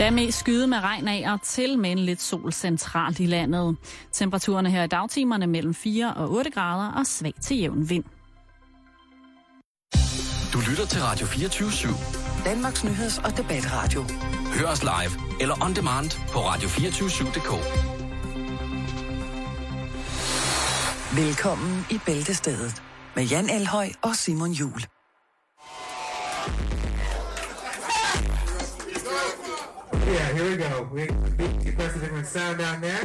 Der er mest skyde med regn af og til med en lidt sol centralt i landet. Temperaturerne her i dagtimerne mellem 4 og 8 grader og svag til jævn vind. Du lytter til Radio 24 /7. Danmarks nyheds- og debatradio. Hør os live eller on demand på radio247.dk. Velkommen i Bæltestedet med Jan Elhøj og Simon Jul. Yeah, here we go. We, we press a different sound down there.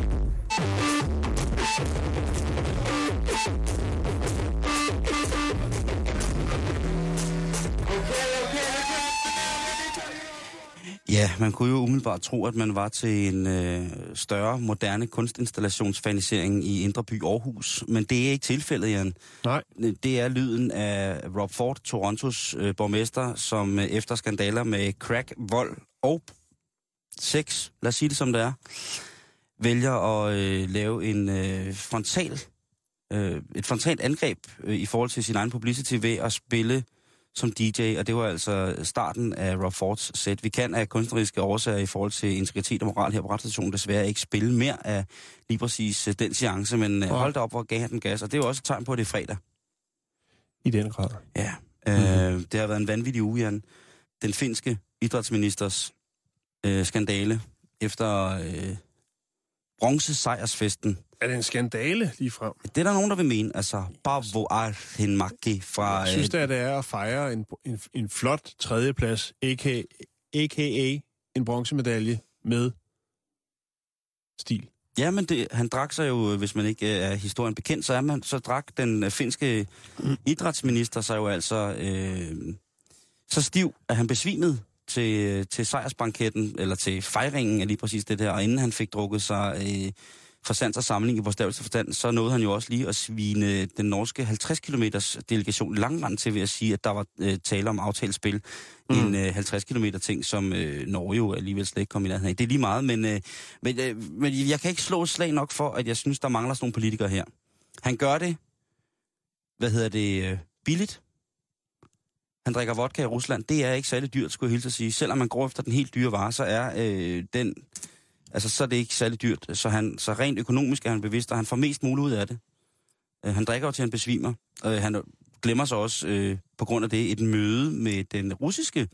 Ja, man kunne jo umiddelbart tro, at man var til en øh, større, moderne kunstinstallationsfanisering i Indre By Aarhus. Men det er ikke tilfældet, Jan. Nej. Det er lyden af Rob Ford, Torontos øh, borgmester, som øh, efter skandaler med crack, vold og sex, lad os sige det som det er, vælger at øh, lave en øh, frontal, øh, et frontalt angreb øh, i forhold til sin egen publicity ved at spille som DJ, og det var altså starten af Rob Fords sæt. Vi kan af kunstneriske årsager i forhold til integritet og moral her på retsstationen desværre ikke spille mere af lige præcis øh, den seance, men øh, hold da op, hvor gav han den gas, og det er jo også et tegn på, at det er fredag. I den grad. Ja, øh, mm-hmm. det har været en vanvittig uge, Jan. Den finske idrætsministers øh, skandale efter øh, bronzesejrsfesten. Er det en skandale lige frem? Det er der nogen, der vil mene. Altså, Bavo Arhinmaki fra... Jeg synes, det er, det er at fejre en, en, en flot tredjeplads, a.k.a. a.k.a. en bronzemedalje med stil. Ja, men det, han drak sig jo, hvis man ikke er historien bekendt, så, er man, så drak den øh, finske idrætsminister sig jo altså øh, så stiv, at han besvimede til, til sejrsbanketten, eller til fejringen af lige præcis det der, og inden han fik drukket sig øh, for sans og samling i vores forstand, så nåede han jo også lige at svine den norske 50 km delegation langrand til ved at sige, at der var øh, tale om aftalespil. Mm. En øh, 50 km ting, som øh, Norge jo alligevel slet ikke kom i nærheden af. Det er lige meget, men, øh, men, øh, men jeg kan ikke slå slag nok for, at jeg synes, der mangler sådan nogle politikere her. Han gør det, hvad hedder det, øh, billigt. Han drikker vodka i Rusland. Det er ikke særlig dyrt, skulle jeg hilse at sige. Selvom man går efter den helt dyre vare, så er øh, den altså så er det ikke særlig dyrt. Så, han, så rent økonomisk er han bevidst, og han får mest muligt ud af det. Øh, han drikker jo til, han besvimer. Øh, han glemmer sig også øh, på grund af det et møde med den russiske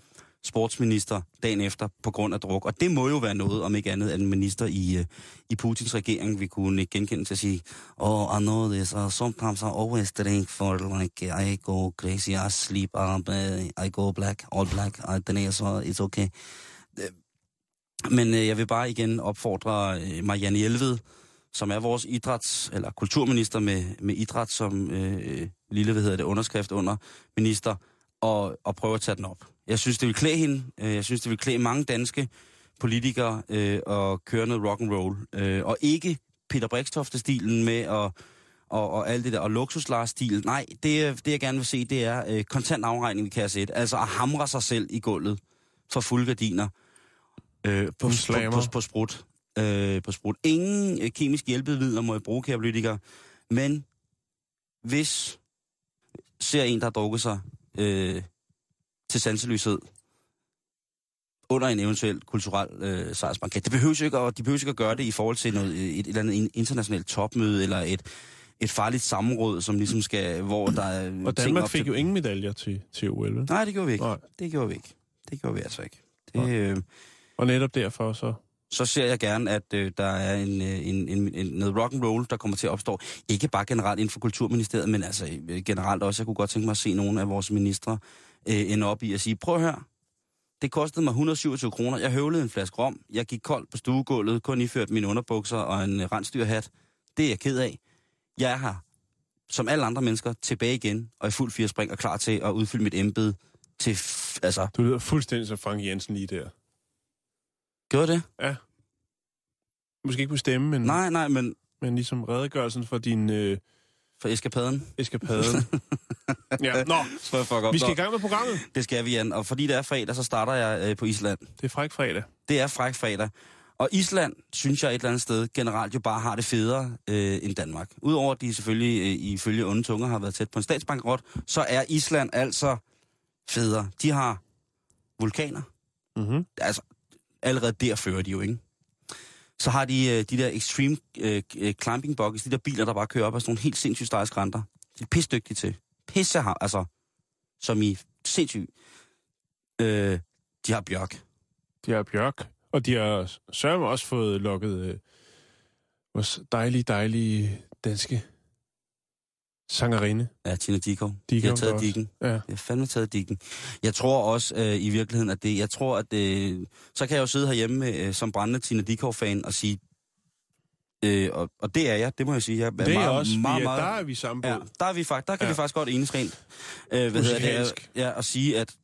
sportsminister dagen efter på grund af druk. Og det må jo være noget, om ikke andet, at en minister i, øh, i Putins regering vil kunne genkende til at sige, oh, I know this, uh, sometimes I always drink for like, I go crazy, I sleep, up, uh, I go black, all black, I drink, so it's okay. Øh, men øh, jeg vil bare igen opfordre øh, Marianne Hjelved, som er vores idræts- eller kulturminister med, med idræt som øh, lille, hvad hedder det, underskrift under minister, og, og prøve at tage den op. Jeg synes, det vil klæde hende. Øh, jeg synes, det vil klæde mange danske politikere øh, at køre noget rock and roll øh, og ikke Peter Brikstofte-stilen med at og, og alt det der, og luksuslars-stil. Nej, det, det jeg gerne vil se, det er øh, kontant afregning, vi kan have set. Altså at hamre sig selv i gulvet for fulde gardiner øh, på, på, på, på, sprut. Øh, på sprut. Ingen øh, kemisk hjælpemidler må I bruge, kære politikere. Men hvis ser en, der har drukket sig øh, til sanseløshed under en eventuel kulturel øh, sejrsbanket. Det behøver ikke at, de behøver ikke at gøre det i forhold til noget, et, et eller andet internationalt topmøde, eller et, et farligt samråd, som ligesom skal, hvor der er Og Danmark fik til... jo ingen medaljer til, til OL, vel? Nej, det gjorde vi ikke. Nej. Det gjorde vi ikke. Det gjorde vi altså ikke. Det, øh, og netop derfor så... Så ser jeg gerne, at øh, der er en, øh, en, en, en, noget rock and roll, der kommer til at opstå. Ikke bare generelt inden for Kulturministeriet, men altså øh, generelt også. Jeg kunne godt tænke mig at se nogle af vores ministre øh, ende op i at sige, prøv at høre, det kostede mig 127 kroner. Jeg høvlede en flaske rom. Jeg gik kold på stuegulvet, kun iført mine underbukser og en øh, rensdyrhat. Det er jeg ked af. Jeg er her, som alle andre mennesker, tilbage igen og i fuld firespring og klar til at udfylde mit embede til... Altså... Du lyder fuldstændig som Frank Jensen lige der. Gjorde det? Ja. Måske ikke på stemme, men... Nej, nej, men... Men ligesom redegørelsen for din... Øh... For eskapaden? Eskapaden. ja, nå. Så jeg fuck op. Vi skal i gang med programmet. Det skal vi, Jan. Og fordi det er fredag, så starter jeg øh, på Island. Det er fræk fredag. Det er fræk fredag. Og Island, synes jeg et eller andet sted, generelt jo bare har det federe øh, end Danmark. Udover at de selvfølgelig øh, ifølge onde tunger har været tæt på en statsbankrot, så er Island altså federe. De har vulkaner. Mm-hmm. Altså, allerede der fører de jo, ikke? Så har de øh, de der extreme øh, øh climbing buggies, de der biler, der bare kører op af sådan nogle helt sindssygt stejle skrænter. De er pisdygtige til. Pisse har, altså, som i sindssygt. Øh, de har bjørk. De har Bjørk, og de har sørme også fået lukket øh, vores dejlige, dejlige danske sangerinde. Ja, Tina Dikov. De Dickow har taget dikken. Ja. Jeg har fandme taget dikken. Jeg tror også øh, i virkeligheden, at det... Jeg tror, at det... Så kan jeg jo sidde herhjemme øh, som brændende Tina Dikov-fan og sige... Øh, og, og det er jeg, det må jeg sige. Jeg er Det er meget, også, meget, er, meget, der er vi samme Ja, der, er vi, fakt, der kan ja. Ja. vi faktisk godt enes rent. Øh, hvad hedder det? Ja, at sige, at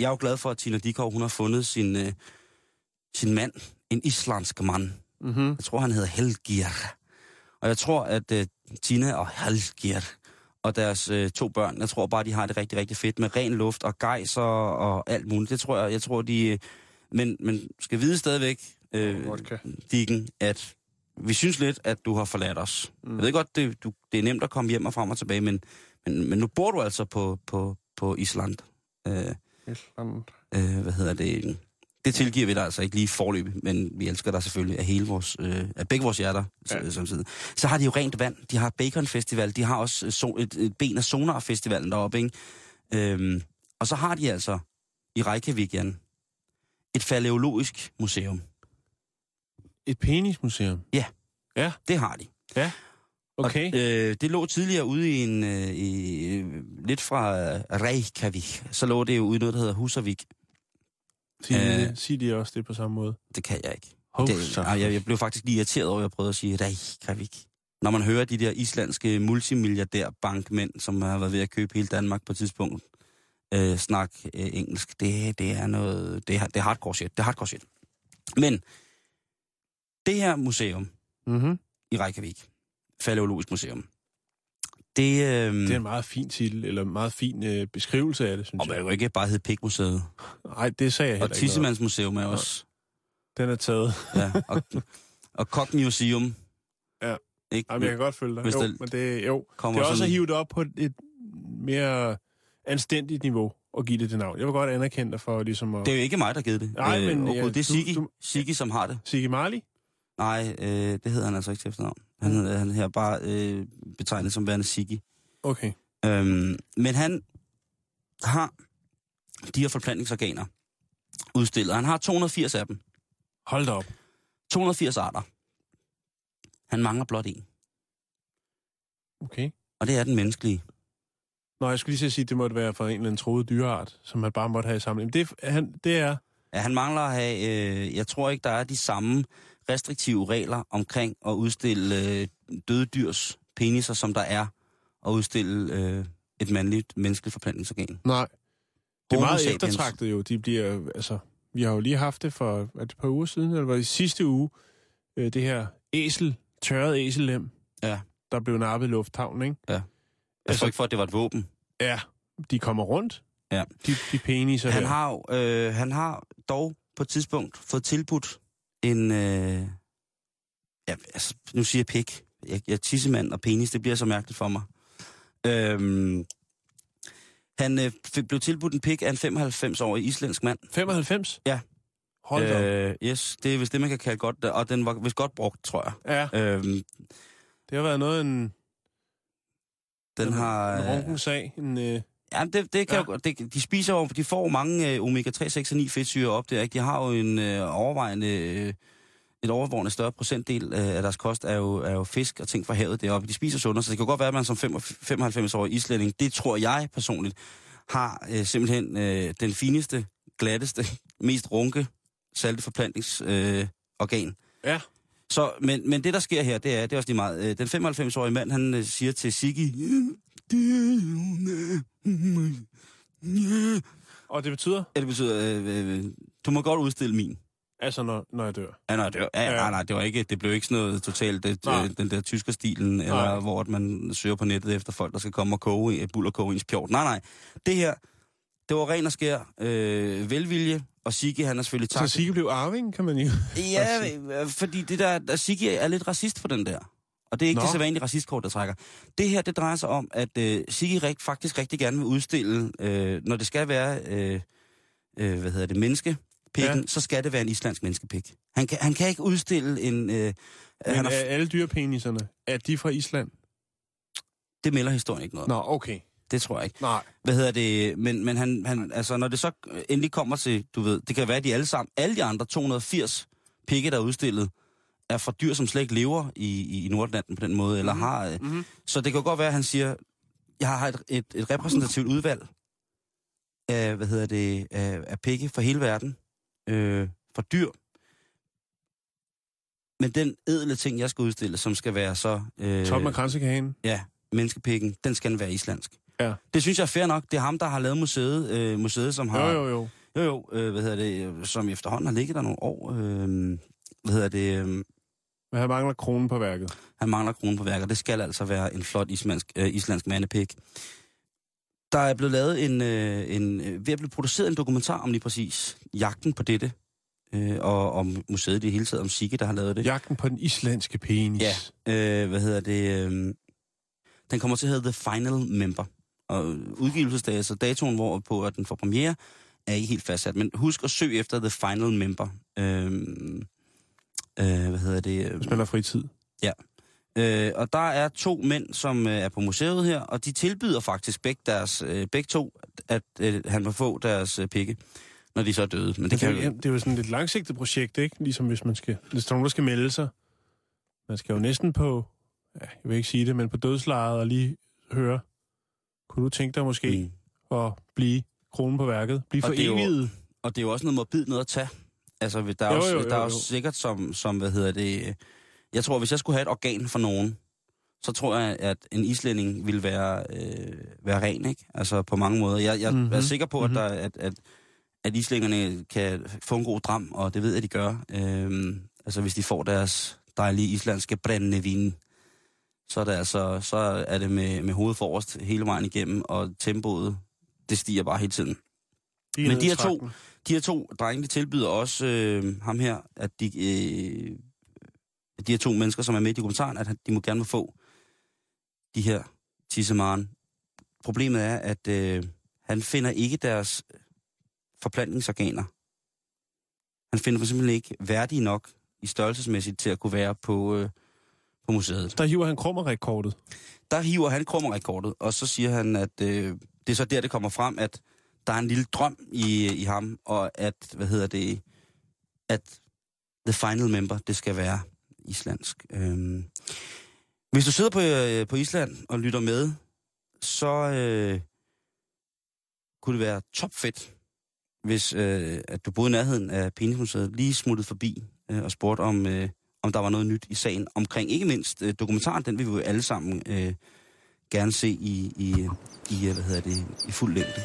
jeg er jo glad for, at Tina Dikov, hun har fundet sin, øh, sin mand, en islandsk mand. Mm-hmm. Jeg tror, han hedder Helgir. Og jeg tror, at øh, Tina og Helgir og deres øh, to børn, jeg tror bare, de har det rigtig, rigtig fedt med ren luft og gejser og alt muligt. Det tror jeg, jeg tror, de... Øh, men, men skal vide stadigvæk, øh. Dikken, at vi synes lidt, at du har forladt os. Mm. Jeg ved godt, det, du, det er nemt at komme hjem og frem og tilbage, men, men, men nu bor du altså på, på, på Island. Øh, Island. øh, hvad hedder det? Det tilgiver vi dig altså ikke lige forløb, men vi elsker dig selvfølgelig af, hele vores, øh, af begge vores hjerter Ja. ja. samtidig. Så har de jo rent vand, de har Bacon Festival, de har også øh, so, et, et ben af Sonar Festivalen deroppe, ikke? Øhm, og så har de altså i Reykjavik, Jan, et faleologisk museum. Et penismuseum. Det har de. Okay. Og, øh, det lå tidligere ude i en, øh, i, øh, lidt fra øh, Reykjavik. Så lå det jo ude i noget, der hedder Husavik. Sig, øh, øh, sig de også det på samme måde. Det kan jeg ikke. Det, ej, jeg, jeg blev faktisk lige irriteret over, at jeg prøvede at sige Reykjavik. Når man hører de der islandske multimilliardærbankmænd, som har været ved at købe hele Danmark på et tidspunkt, øh, snak øh, engelsk, det, det er noget, det er, det er hardcore shit. Det er hardcore shit. Men det her museum Mm-hmm. i Reykjavik, Faleologisk Museum, det, øh, Det er en meget fin titel, eller en meget fin øh, beskrivelse af det, synes og man jeg. jo ikke bare hedde Pikmuseet. Nej, det sagde jeg Og heller ikke. noget Tissemandsmuseum er også. Den er taget. ja, og, og Cock Museum. Ja. Ikke? Jamen, jeg kan godt følge dig. Hvis Jo, det men det, jo. kommer det er også sådan- at hive det op på et, mere anstændigt niveau og give det det navn. Jeg vil godt anerkende dig for ligesom at... Det er jo ikke mig, der givet det. Nej, men, øh, ja, ja, det er du- Siggi, du- Siggi, som har det. Sigge Marley? Nej, øh, det hedder han altså ikke til efternavn. Han, Mm. han her bare øh, betegnet som værende Siggi. Okay. Øhm, men han har de her forplantningsorganer udstillet. Han har 280 af dem. Hold da op. 280 arter. Han mangler blot en. Okay. Og det er den menneskelige. Nå, jeg skulle lige sige, at det måtte være fra en eller anden troet dyreart, som man bare måtte have i samling. Det, han, det er... Ja, han mangler at have... Øh, jeg tror ikke, der er de samme restriktive regler omkring at udstille øh, døde dyrs peniser, som der er at udstille øh, et mandligt menneskeligt forplantningsorgan. Nej. Det er meget eftertragtet jo. De bliver, altså, vi har jo lige haft det for et par uger siden, eller var det sidste uge, øh, det her æsel, tørret æsellem, Ja. der blev nappet i lufthavnen, ikke? Ja. Jeg Altså- ikke for, at det var et våben. Ja, de kommer rundt. Ja. De, de peniser Han her. har, øh, han har dog på et tidspunkt fået tilbudt en... Øh, ja, altså, nu siger jeg pik. Jeg, jeg tissemand og penis, det bliver så mærkeligt for mig. Øhm, han øh, fik, blev tilbudt en pik af en 95-årig islandsk mand. 95? Ja. Hold da. Øh, yes, det er vist det, man kan kalde godt, og den var vist godt brugt, tror jeg. Ja, Øhm, det har været noget en, den har... en øh, sag. En, øh, Ja, det, det kan Ja. jo, det, de spiser jo, de får mange øh, omega-3, 6 og 9 fedtsyre op der, ikke? De har jo en øh, overvejende, øh, et overvejende større procentdel øh, af deres kost er jo, er jo fisk og ting fra havet deroppe. De spiser sundere, så det kan godt være, at man som 95-årig islænding, det tror jeg personligt, har øh, simpelthen øh, den fineste, glatteste, mest runke salte forplantningsorgan. Øh, organ. ja, Så, men, men det, der sker her, det er, det er også lige meget. Øh, Den 95-årige mand, han øh, siger til Siggi... og det betyder, Ja, det betyder, øh, øh, du må godt udstille min. altså når, når jeg dør. Ja, nej, det, var, ja, Ja. nej, nej, det var ikke, det blev ikke sådan noget totalt, det, Nej. øh, den der tysker stilen, eller Nej. hvor at man søger på nettet efter folk, der skal komme og koge, buller koge ens pjort. Nej, nej, det her, det var ren og skær øh, velvilje, og Sigge, han er selvfølgelig Så tak. Sigge blev arving, kan man jo. Ja, øh, fordi det der, der Sigge er lidt racist på den der. Og det er ikke Nå. Det sædvanlige racistkort, der trækker. Det her, det drejer sig om, at øh, Sigge rigt, faktisk rigtig gerne vil udstille, øh, når det skal være, øh, øh, hvad hedder det, menneske, pikken, Ja. så skal det være en islandsk menneskepik. Han kan, han kan ikke udstille en... Øh, Men han er har, alle dyrepeniserne, er de fra Island? det melder historien ikke noget. Nå, okay. Det tror jeg ikke. Nej. Hvad hedder det? Men, men han, han, altså, når det så endelig kommer til, du ved, det kan være, at de alle sammen, alle de andre 280 pikke, der er udstillet, er fra dyr, som slet ikke lever i, i, i Nordatlanten på den måde, eller har... Øh, Mhm. Så det kan godt være, at han siger, jeg har et, et, et repræsentativt udvalg af, hvad hedder det, af, af pikke fra hele verden, øh, fra dyr. Men den edle ting, jeg skal udstille, som skal være så... Øh, Toppen af kransekagen. Ja, menneskepikken, den skal den være islandsk. Ja. Det synes jeg er fair nok. Det er ham, der har lavet museet, øh, museet som har... Jo, jo, jo. Jo, jo, øh, hvad hedder det, øh, som efterhånden har ligget der nogle år. Øh, hvad hedder det, øh, Men han mangler kronen på værket. han mangler kronen på værker. Det skal altså være en flot islandsk, øh, islandsk mandepik. Der er blevet lavet en, øh, en, øh, ved at blive produceret en dokumentar om lige præcis jagten på dette, øh, og om museet i det hele taget, om Sigge, der har lavet det. Jagten på den islandske penis. Ja. Øh, hvad hedder det? Øh, den kommer til at hedde The Final Member. Og udgivelsesdagen, altså datoen, hvor på at den får premiere, er ikke helt fastsat. Men husk at søge efter The Final Member. Øh, øh, hvad hedder det? Man har fritid. Øh, og der er to mænd, som øh, er på museet her, og de tilbyder faktisk begge, deres, øh, begge to, at øh, han må få deres øh, pikke, når de så er døde. Men det Det, kan det, jo... er, det er jo sådan et lidt langsigtet projekt, ikke? Ligesom hvis man skal... Hvis der er nogen, der skal melde sig. Man skal jo næsten på... Ja, jeg vil ikke sige det, men på dødslejet og lige høre. Kunne du tænke dig måske Mm. at blive kronen på værket? Blive Og for det jo-? Og det er jo også noget morbid noget at tage. Altså, der er Jo, jo, jo, jo, jo, der er jo sikkert som, som, hvad hedder det... Jeg tror, hvis jeg skulle have et organ for nogen, så tror jeg, at en islænding ville være, øh, være ren, ikke? Altså på mange måder. Jeg, jeg mm-hmm. Mhm, er sikker på, at, mhm. der, at, at, at islændingerne kan få en god dram, og det ved jeg, at de gør. Øhm, altså hvis de får deres dejlige islandske brændende vin, så er det, altså, så er det med, med hovedet forrest hele vejen igennem, og tempoet, det stiger bare hele tiden. De Men de her to, de her to drenge, de tilbyder også øh, ham her, at de, øh, de her to mennesker, som er med i dokumentaren, at de må gerne må få de her tissemaren. Problemet er, at øh, han finder ikke deres forplantningsorganer. Han finder dem simpelthen ikke værdige nok i størrelsesmæssigt til at kunne være på, øh, på museet. Der hiver han krummerrekordet. Der hiver han krummerrekordet, og så siger han, at øh, det er så der, det kommer frem, at der er en lille drøm i, i ham, og at, hvad hedder det, at the final member, det skal være islandsk. Øhm. Hvis du sidder på, øh, på Island og lytter med, så øh, kunne det være topfedt, hvis øh, at du boede i nærheden af Penismuseet, lige smuttet forbi øh, og spurgte om, øh, om der var noget nyt i sagen omkring ikke mindst øh, dokumentaren, den vil vi jo alle sammen øh, gerne se i, i, i, hvad hedder det, i fuld længde.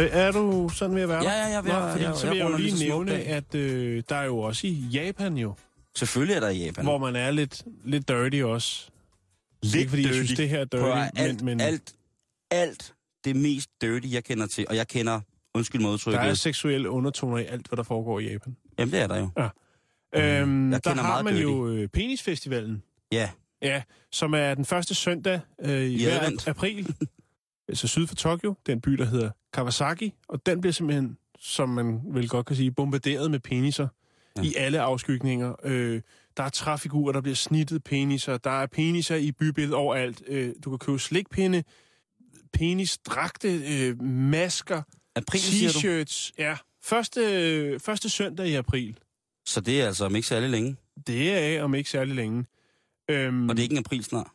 Er, er du sådan ved at være Ja, der? ja, jeg er ved at- jeg- så jeg vil jeg jo runder lige nævne, at øh, der er jo også i Japan jo, Selvfølgelig er der i Japan. hvor man er lidt, lidt dirty også. Lidt Ikke fordi jeg dirty. synes, det her er dirty, Prøv alt, men, men alt, alt det mest dirty, jeg kender til, og jeg kender, undskyld mig der er seksuelle undertoner i alt, hvad der foregår i Japan. jamen det er der jo. Øhm, jeg der har man dirty. jo øh, Penisfestivalen, Ja, ja, som er den første søndag øh, i, I hver advent. april, altså syd for Tokyo, den by, der hedder Kawasaki, og den bliver simpelthen, som man vel godt kan sige, bombarderet med peniser ja. I alle afskygninger. Øh, der er træfigurer, der bliver snittet peniser, der er peniser i bybilledet overalt. Øh, du kan købe slikpinde, penisdragte, øh, masker, april t-shirts. Ja, første, første søndag i april. Så det er altså om ikke særlig længe. Det er om ikke særlig længe. Øhm, Og det er ikke en april snart.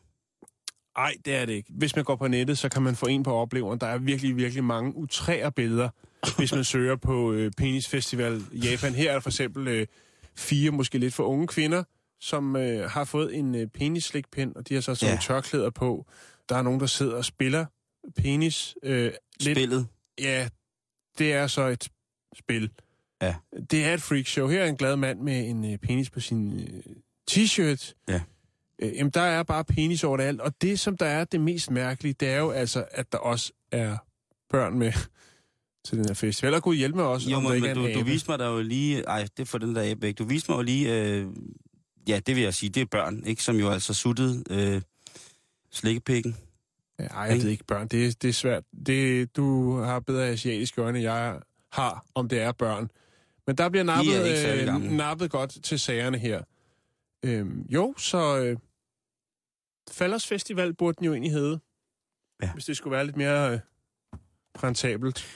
Nej, det er det ikke. Hvis man går på nettet, så kan man få en på opleveren. Der er virkelig, virkelig mange utrære billeder, hvis man søger på øh, Penis Festival Japan. Her er der for eksempel øh, fire, måske lidt for unge kvinder, som øh, har fået en øh, penisslikpind, og de har så sådan Ja. nogle tørklæder på. Der er nogen, der sidder og spiller penis. Øh, lidt, Spillet. ja, det er så et spil. Ja. Det er et freakshow. Her er en glad mand med en øh, penis på sin øh, t-shirt. Ja. Øh, jamen, der er bare penis overalt. Og det, som der er det mest mærkelige, det er jo altså, at der også er børn med til den her festival. Og kunne hjælpe mig også, Jo, om der men, ikke men en du, du viste mig da jo lige... Ej, det er for den der ikke. Du viste mig jo lige... Øh, ja, det vil jeg sige, det er børn, ikke? Som jo altså suttede øh, slikkepikken. Ja, ej, jeg ved ikke, børn. Det, det er svært. Det, du har bedre asiatisk øjne, end jeg har, om det er børn. Men der bliver nappet, øh, nappet godt til sagerne her. Øhm, jo, så øh, Fallers Festival burde den jo egentlig hedde. Ja. Hvis det skulle være lidt mere øh, rentabelt.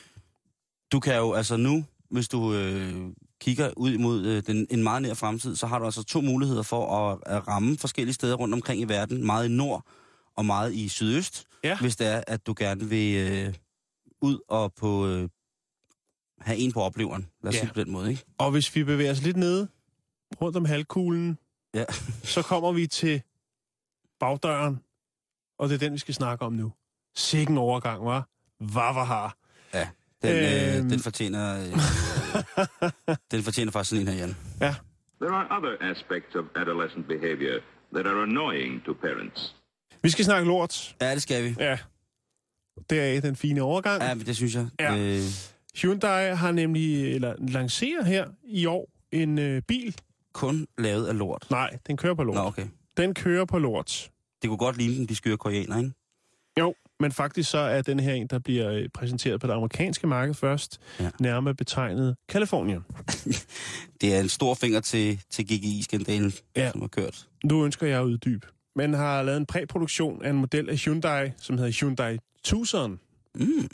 Du kan jo altså nu, hvis du øh, kigger ud imod øh, den, en meget nær fremtid, så har du altså to muligheder for at, at ramme forskellige steder rundt omkring i verden. Meget i nord og meget i sydøst. Ja. Hvis det er, at du gerne vil øh, ud og på, øh, have en på opleveren. Lad os Ja. sige på den måde, ikke? Og hvis vi bevæger os lidt ned rundt om halvkuglen, Ja. så kommer vi til bagdøren, og det er den, vi skal snakke om nu. Sikken overgang, var. Hvad var har. Den, Øhm. øh, den fortjener... Øh, den fortjener faktisk sådan en her, Jan. There are other aspects of adolescent behavior that are annoying to parents. Vi skal snakke lort. Ja, det skal vi. Ja. Deraf den fine overgang. Ja, men det synes jeg. Ja. Øh, Hyundai har nemlig, eller lancerer her i år, en øh, bil. Kun lavet af lort. Nej, den kører på lort. Nå, okay. Den kører på lort. Det kunne godt ligne de skøre koreaner, ikke? Jo, men faktisk så er den her en, der bliver øh, præsenteret på det amerikanske marked først, ja. Nærmere betegnet Kalifornien. Det er en stor finger til, til GGI-skandalen, Ja. ja. som har kørt. Nu ønsker jeg at uddybe. Man har lavet en præproduktion af en model af Hyundai, som hedder Hyundai Tucson. Mm.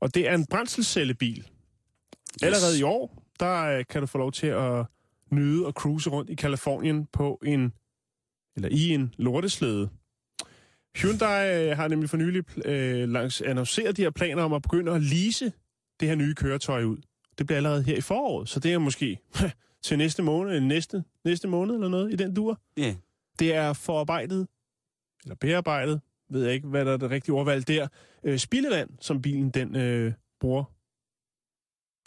Og det er en brændselscellebil. Yes. Allerede i år, der øh, kan du få lov til at nyde og cruise rundt i Kalifornien på en, eller i en lorteslæde. Hyundai øh, har nemlig for nylig øh, langs, annonceret de her planer om at begynde at lease det her nye køretøj ud. Det bliver allerede her i foråret, så det er måske til næste måned, eller næste, næste måned eller noget i den dur. Ja. Det er forarbejdet, eller bearbejdet, ved jeg ikke, hvad der er det rigtige ordvalg der, øh, spildevand, som bilen den øh, bruger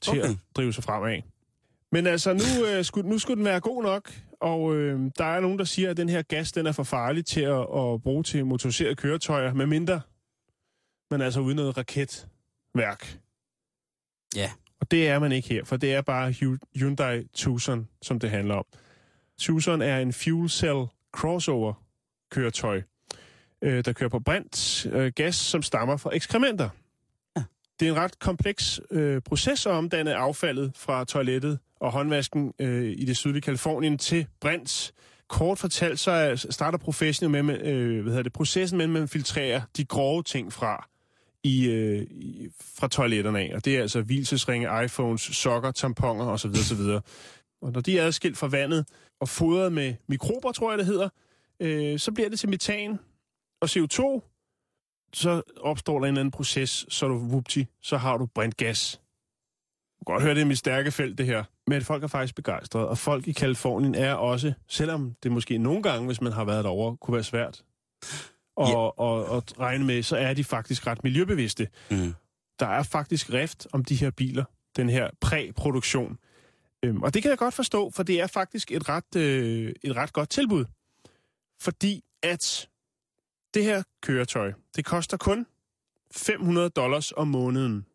til. Okay. at drive sig fremad. Men altså, nu, øh, skulle, nu skulle den være god nok, og øh, der er nogen, der siger, at den her gas, den er for farlig til at, at bruge til motoriserede køretøjer, med mindre man altså uden noget raketværk. Ja. Og det er man ikke her, for det er bare Hy- Hyundai Tucson, som det handler om. Tucson er en fuel cell crossover køretøj, øh, der kører på brint øh, gas, som stammer fra ekskrementer. Det er en ret kompleks øh, proces at omdanne affaldet fra toilettet og håndvasken øh, i det sydlige Kalifornien til brint. Kort fortalt, så starter processen med, med, øh, hvad hedder det, processen med, at man filtrerer de grove ting fra i, øh, i, fra toiletterne af. Og det er altså hvilesesringe, iPhones, sokker, tamponer osv. osv. Og når de er adskilt fra vandet og fodret med mikrober, tror jeg det hedder, øh, så bliver det til metan og CO2. Så opstår der en eller anden proces, så du whoopty, så har du brændt gas. Du kan godt høre, det er mit stærke felt, det her. Men folk er faktisk begejstrede, og folk i Kalifornien er også, selvom det måske nogle gange, hvis man har været derovre, kunne være svært og, Ja. og, og regne med, så er de faktisk ret miljøbevidste. Mm. der er faktisk rift om de her biler, den her præproduktion. Øhm, og det kan jeg godt forstå, for det er faktisk et ret, øh, et ret godt tilbud. Fordi at det her køretøj, det koster kun 500 dollars om måneden.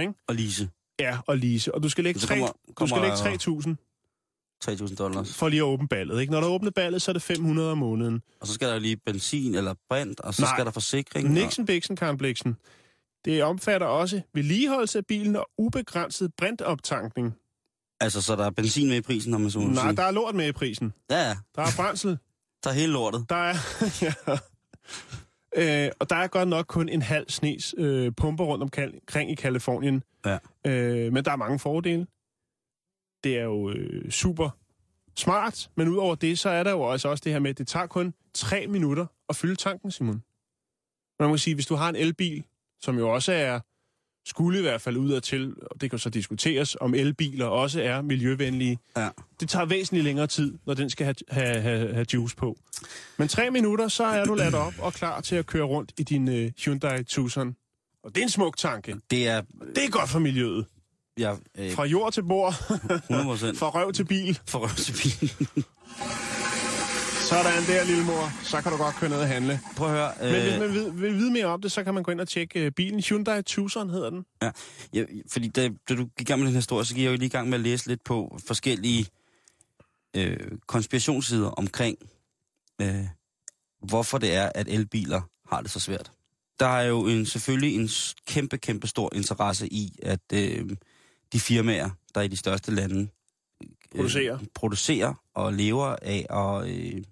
Ikke? Og Lise, Ja, og lease. Og du skal lægge, Så tre, kommer- du skal lægge 3.000 3.000 dollars. for lige at åbne ballet. Ikke? Når der er åbnet ballet, så er det 500 om måneden. Og så skal der lige benzin eller brint, og så Nej. skal der forsikring. Nixon, Bixen, Karen Bliksen. Det omfatter også vedligeholdelse af bilen og ubegrænset brintoptankning. Og, altså, så der er benzin med i prisen, når man så Nej, sige. der er lort med i prisen. Ja, ja. Der er brændsel. Der er hele lortet. Der er... ja. Øh, og der er godt nok kun en halv snes øh, pumper rundt omkring i Kalifornien. Ja. Øh, men der er mange fordele. Det er jo øh, super smart, men udover det, så er der jo altså også det her med, at det tager kun tre minutter at fylde tanken, Simon. Man må sige, hvis du har en elbil, som jo også er, skulle i hvert fald ud og til, og det kan så diskuteres, om elbiler også er miljøvenlige. Ja. Det tager væsentligt længere tid, når den skal have, have, have, have juice på. Men tre minutter, så er du ladt op og klar til at køre rundt i din uh, Hyundai Tucson. Og det er en smuk tanke. Det er... Det er godt for miljøet. Ja, øh, Fra jord til bord, 100 procent fra røv til bil. for røvsebilen. Sådan der, lille mor. Så kan du godt køre ned og handle. Prøv at høre. Men hvis Øh, man vil, vil vide mere om det, så kan man gå ind og tjekke uh, bilen. Hyundai Tucson hedder den. ja, fordi da, da du gik i gang med den her historie, så gik jeg jo lige i gang med at læse lidt på forskellige øh, konspirationssider omkring, øh, hvorfor det er, at elbiler har det så svært. Der er jo en, selvfølgelig en kæmpe, kæmpe stor interesse i, at øh, de firmaer, der i de største lande Producerer. øh, producerer og lever af at, øh,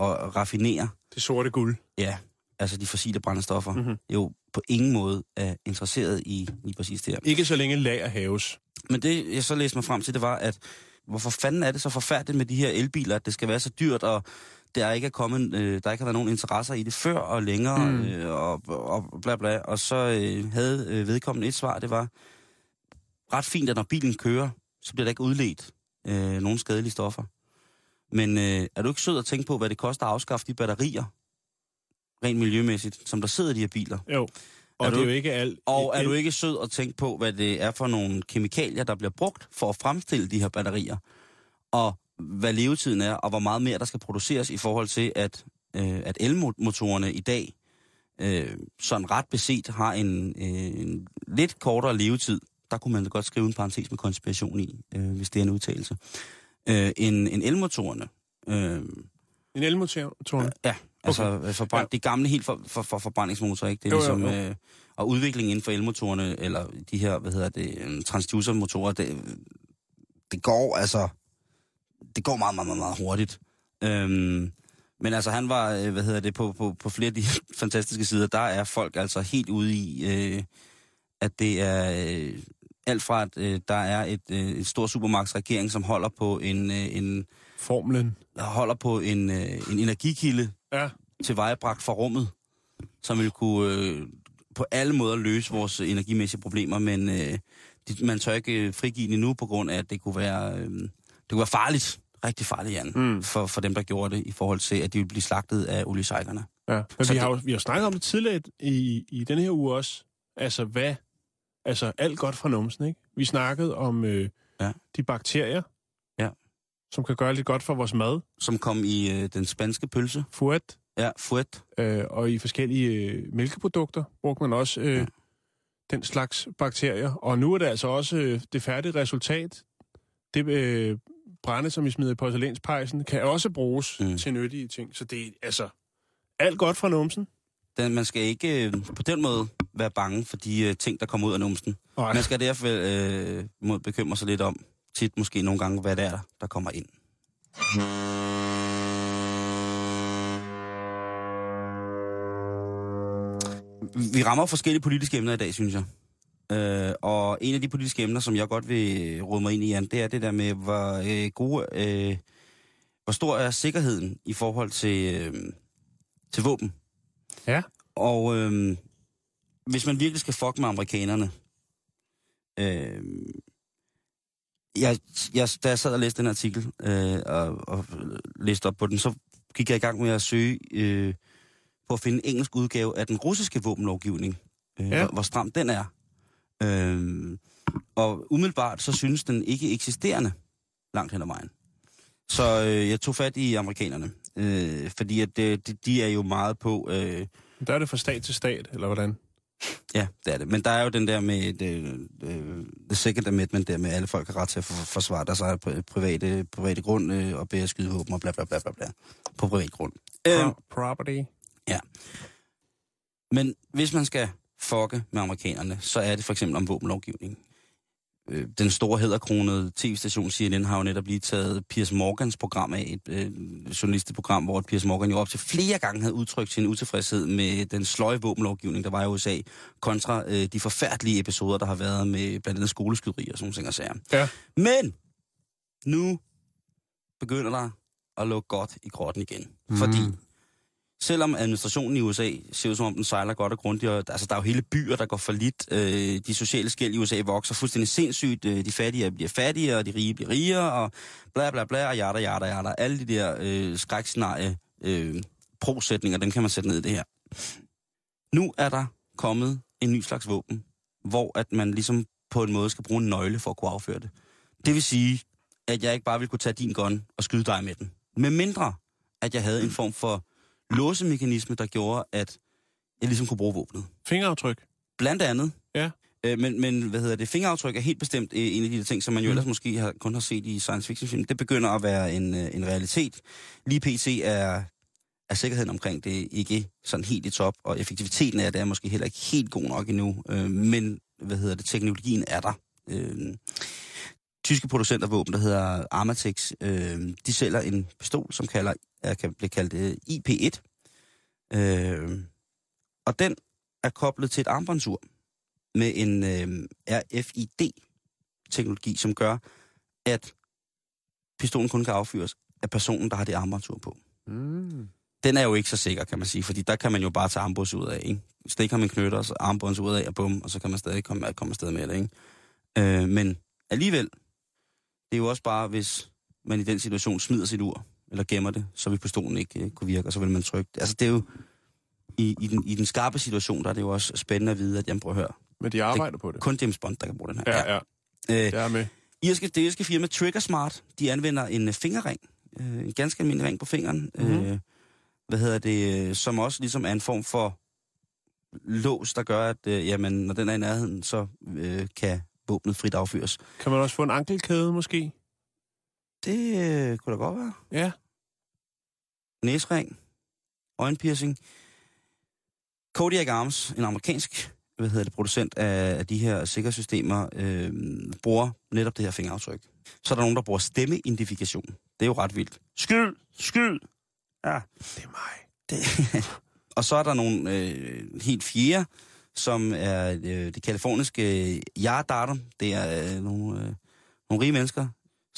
at raffinere Det sorte guld. Ja, altså de fossile brændstoffer, Mhm. mm-hmm. jo på ingen måde er interesseret i lige præcis det her. Ikke så længe lager haves. Men det, jeg så læste mig frem til, det var, at hvorfor fanden er det så forfærdeligt med de her elbiler, at det skal være så dyrt, og der er ikke er kommet, øh, der ikke har været nogen interesser i det før og længere, mm. øh, og, og bla bla. Og så øh, havde øh, vedkommende et svar, det var ret fint, at når bilen kører, så bliver der ikke udledt øh, nogen skadelige stoffer. Men øh, er du ikke sød at tænke på, hvad det koster at afskaffe de batterier, rent miljømæssigt, som der sidder i de her biler? Jo. Og Er det du- er jo ikke alt. Og er du ikke sød at tænke på, hvad det er for nogle kemikalier, der bliver brugt for at fremstille de her batterier? Og hvad levetiden er, og hvor meget mere der skal produceres i forhold til, at, øh, at elmotorerne i dag øh, sådan ret beset har en, øh, en lidt kortere levetid. Der kunne man da godt skrive en parentes med konspiration i, øh, hvis det er en udtalelse. Øh, en, en elmotorerne. Øh, En elmotor. Ja, altså okay. forbrænd, Ja. ja. det gamle helt for, for, for forbrændingsmotor, ikke? Det er Jo, jo, ligesom, jo. Øh, og udviklingen inden for elmotorerne, eller de her, hvad hedder det, øh, transducermotorer, det, det går altså, det går meget, meget, meget, meget hurtigt. Øhm, men altså, han var, øh, hvad hedder det, på, på, på flere af de fantastiske sider, der er folk altså helt ude i, øh, at det er øh, alt fra, at øh, der er et, øh, et stort supermarkedsregering, som holder på en, øh, en Formlen. holder på en, øh, en energikilde, Ja. tilvejebragt fra rummet, som vil kunne øh, på alle måder løse vores energimæssige problemer, men øh, de, man tør ikke øh, frigive den endnu på grund af, at det kunne være, øh, det kunne være farligt, rigtig farligt, Jan, Mm. for, for dem, der gjorde det, i forhold til, at de ville blive slagtet af oliesejkerne. Ja, men Så vi har, det- jo, vi har snakket om det tidligere i, i denne her uge også. Altså, hvad? Altså, alt godt fra numsen, ikke? Vi snakkede om øh, Ja. de bakterier, Ja. som kan gøre lidt godt for vores mad. Som kom i øh, den spanske pølse. Fuet. Ja, fuet. Øh, og i forskellige øh, mælkeprodukter brugte man også øh, Ja. den slags bakterier. Og nu er det altså også øh, det færdige resultat. Det øh, brænde, som vi smider i porcelænspejsen, kan også bruges mm. Til nyttige ting. Så det er altså alt godt fra numsen. Den, man skal ikke øh, på den måde være bange for de øh, ting, der kommer ud af numsen. Nej. Man skal derfor øh, må bekymre sig lidt om, tit måske nogle gange, hvad det er, der kommer ind. Vi rammer forskellige politiske emner i dag, synes jeg. Øh, og en af de politiske emner, som jeg godt vil råde mig ind i, Jan, det er det der med, hvor øh, gode, øh, hvor stor er sikkerheden i forhold til, øh, til våben. Ja. Og øh, hvis man virkelig skal fuck med amerikanerne, øh, jeg, jeg, da jeg sad og læste den artikel øh, og, og læste op på den, så gik jeg i gang med at søge øh, på at finde en engelsk udgave af den russiske våbenlovgivning. Øh, Ja. hvor, hvor stram den er. Øhm, og umiddelbart så synes den ikke eksisterende langt hen ad vejen. Så øh, jeg tog fat i amerikanerne, øh, fordi at, øh, de, de er jo meget på... Øh, Der er det fra stat til stat, eller hvordan? Ja, det er det. Men der er jo den der med det, det, the second amendment, der med, at alle folk har ret til at for- forsvare deres eget pri- private, private grund øh, og bære skydevåben og bla bla bla bla bla på privat grund. Øhm, Pro- property. men hvis man skal fucke med amerikanerne, så er det for eksempel om våbenlovgivning. Øh, Den store hedderkronede tv-station CNN har jo netop lige taget Piers Morgans program af, et øh, journalisteprogram, hvor Piers Morgan jo op til flere gange havde udtrykt sin utilfredshed med den sløje våbenlovgivning, der var i USA, kontra øh, de forfærdelige episoder, der har været med blandt andet skoleskyderier og sådan ting og sager. Ja. Men nu begynder der at lukke godt i grotten igen. Mm. Fordi selvom administrationen i USA ser ud som om den sejler godt og grundigt, og, altså der er jo hele byer, der går for lidt. Øh, de sociale skæld i USA vokser fuldstændig sindssygt. Øh, de fattige bliver fattigere, og de rige bliver rigere, og bla bla bla, og jada, jada, jada. Alle de der øh, skrækscenarie øh, prosætninger, dem kan man sætte ned i det her. Nu er der kommet en ny slags våben, hvor at man ligesom på en måde skal bruge en nøgle for at kunne afføre det. Det vil sige, at jeg ikke bare vil kunne tage din gun og skyde dig med den. Med mindre, at jeg havde en form for låsemekanisme, der gjorde, at jeg ligesom kunne bruge våbnet. Fingeraftryk. Blandt andet. Ja. Øh, men, men hvad hedder det? Fingeraftryk er helt bestemt øh, en af de ting, som man jo Mm. ellers måske har, kun har set i science fiction film. Det begynder at være en, øh, en realitet. Lige pt. er, er sikkerheden omkring det ikke sådan helt i top, og effektiviteten af det er måske heller ikke helt god nok endnu. Øh, men hvad hedder det? Teknologien er der. Øh, tyske producenter af våben, der hedder Armatex, øh, de sælger en pistol, som kalder, er, kan blive kaldt øh, IP1. Øh, og den er koblet til et armbåndsur med en øh, RFID-teknologi, som gør, at pistolen kun kan affyres af personen, der har det armbåndsur på. Mm. Den er jo ikke så sikker, kan man sige, fordi der kan man jo bare tage armbånds ud af, ikke? Stikker man knytter, så armbånds ud af, og bum, og så kan man stadig komme, komme afsted med det, ikke? Øh, men alligevel, det er jo også bare, hvis man i den situation smider sit ur, eller gemmer det, så vil pistolen ikke øh, kunne virke, og så vil man trykke det. Altså, det er jo, i, i, den, i den skarpe situation, der er det jo også spændende at vide, at jamen, prøv at høre, Men de arbejder på det. kun James Bond, der kan bruge den her. Ja, ja. Øh, Jeg er med. irske, det irske firma Trigger Smart, de anvender en øh, fingerring. Øh, en ganske almindelig ring på fingeren. Mhm. Mm-hmm. Øh, hvad hedder det? øh, Som også ligesom er en form for lås, der gør, at øh, jamen, når den er i nærheden, så øh, kan våbnet frit affyres. Kan man også få en ankelkæde, måske? Det øh, kunne da godt være. Ja. Næsring. Øjenpiercing. Kodiak Arms, en amerikansk hvad hedder det, producent af, af de her sikkerhedssystemer, øh, bruger netop det her fingeraftryk. Så er der nogen, der bruger stemmeidentifikation. Det er jo ret vildt. Skyd! Skyd! Ja, Det er mig. det. og så er der nogle øh, helt fjerde, som er øh, det kaliforniske øh, Yardarter. Det er øh, nogle, øh, nogle rige mennesker,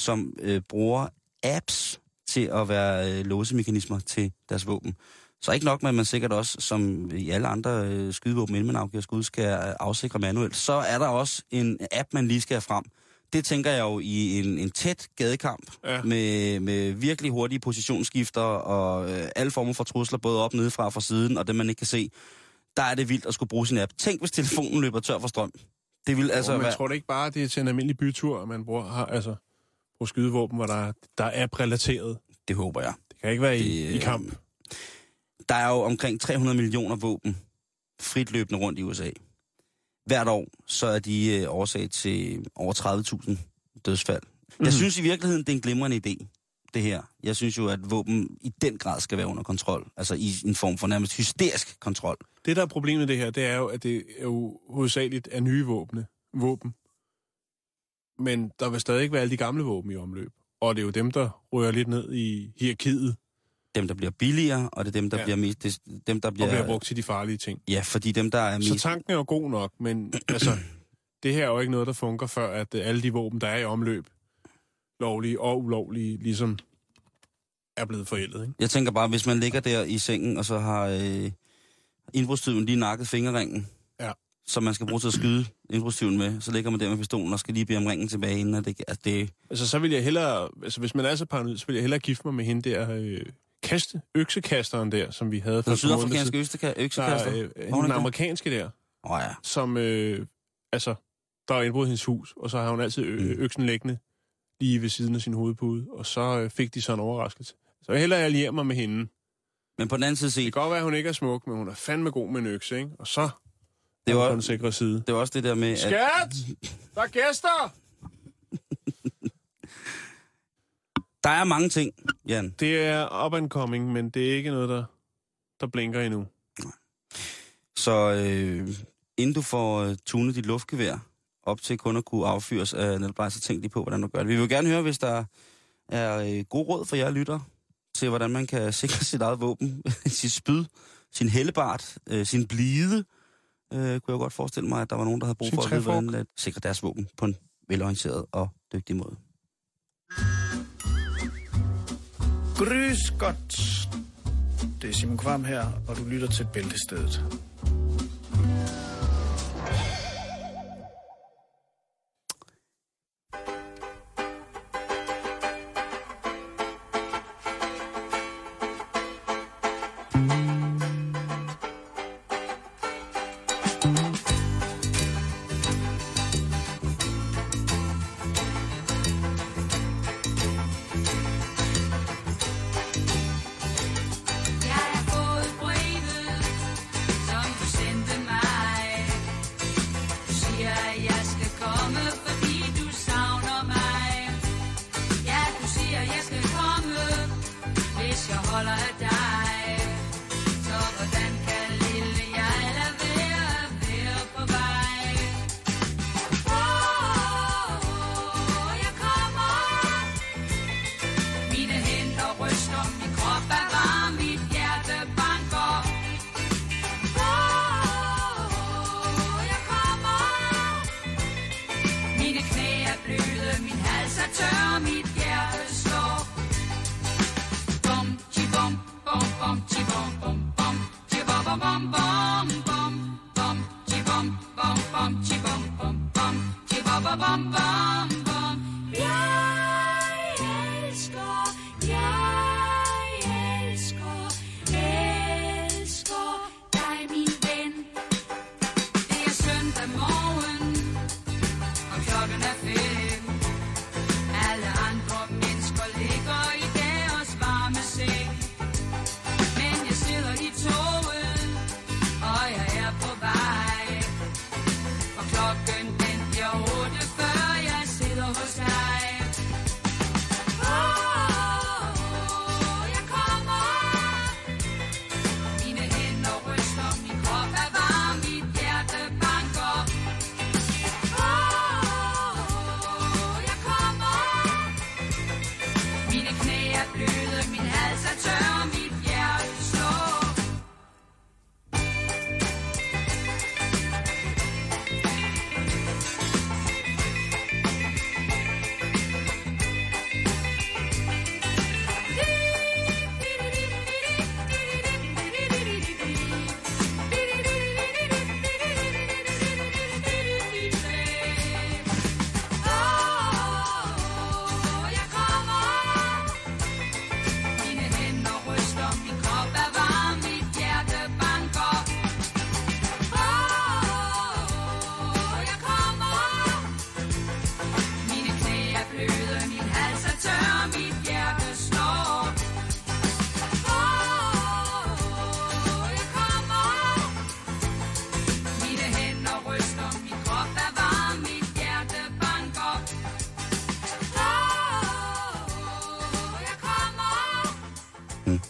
som øh, bruger apps til at være øh, låsemekanismer til deres våben. Så ikke nok med, at man sikkert også, som i alle andre øh, skydevåben, inden man afgiver skud, skal øh, afsikre manuelt, så er der også en app, man lige skal have frem. Det tænker jeg jo i en, en tæt gadekamp, Ja. med, med virkelig hurtige positionsskifter og øh, alle former for trusler, både op, nedefra og fra siden, og det man ikke kan se. Der er det vildt at skulle bruge sin app. Tænk, hvis telefonen løber tør for strøm. Det vil altså Altså, men være... tror det ikke bare, det er til en almindelig bytur, man bruger, har, altså, bruger skydevåben, hvor der, der er app-relateret. Det håber jeg. Det kan ikke være i, Det, i kamp. Der er jo omkring 300 millioner våben frit løbende rundt i USA. Hvert år, så er de øh, årsag til over 30.000 dødsfald. Mm. Jeg synes i virkeligheden, det er en glimrende idé, det her. Jeg synes jo, at våben i den grad skal være under kontrol. Altså i en form for nærmest hysterisk kontrol. Det, der er problemet med det her, det er jo, at det er jo hovedsageligt er nye våbne, våben. Men der vil stadig ikke være alle de gamle våben i omløb. Og det er jo dem, der rører lidt ned i hierarkiet Dem, der bliver billigere, og det er dem, der Ja. bliver mest... Det, dem, der og bliver, bliver brugt til de farlige ting. Ja, fordi dem, der er Så mest... tanken er jo god nok, men altså, det her er jo ikke noget, der fungerer, før at øh, alle de våben, der er i omløb, lovlige og ulovlige, ligesom er blevet forældet. Ikke? Jeg tænker bare, hvis man ligger der i sengen, og så har øh, indbrudstyven lige nakket fingerringen. Som man skal bruge til at skyde indbrudstyven med, så ligger man der med pistolen og skal lige bede om ringen tilbage, inden at det, altså det, Altså, så vil jeg hellere, altså hvis man er så paranoid, så vil jeg hellere gifte mig med hende der øh, kaste, øksekasteren der, som vi havde for den par måneder sydafrikanske øksekaster. Nej, øh, er den amerikanske der, Åh ja. som, øh, altså, der var indbrud i hendes hus, og så har hun altid ø- Mm. øksen liggende lige ved siden af sin hovedpude, og så øh, fik de så en overraskelse. Så jeg hellere alliere mig med hende. Men på den anden side Det kan godt være, at hun ikke er smuk, men hun er fandme god med en økse, ikke? Og så det er var, på den sikre side. det var også det der med, at Skat! Der er gæster! der er mange ting, Jan. Det er up and coming, men det er ikke noget, der, der blinker endnu. Så øh, inden du får øh, tunet dit luftgevær op til kun at kunne affyres af Nelbrej, så tænk lige på, hvordan du gør det. Vi vil gerne høre, hvis der er øh, god råd for jer lytter til, hvordan man kan sikre sit eget våben, sit spyd, sin hellebart, øh, sin blide. Øh, kunne jeg godt forestille mig, at der var nogen, der havde brug Sin for at vide, hvordan at sikre deres våben på en velorienteret og dygtig måde. Grys godt. Det er Simon Kvam her, og du lytter til Bæltestedet.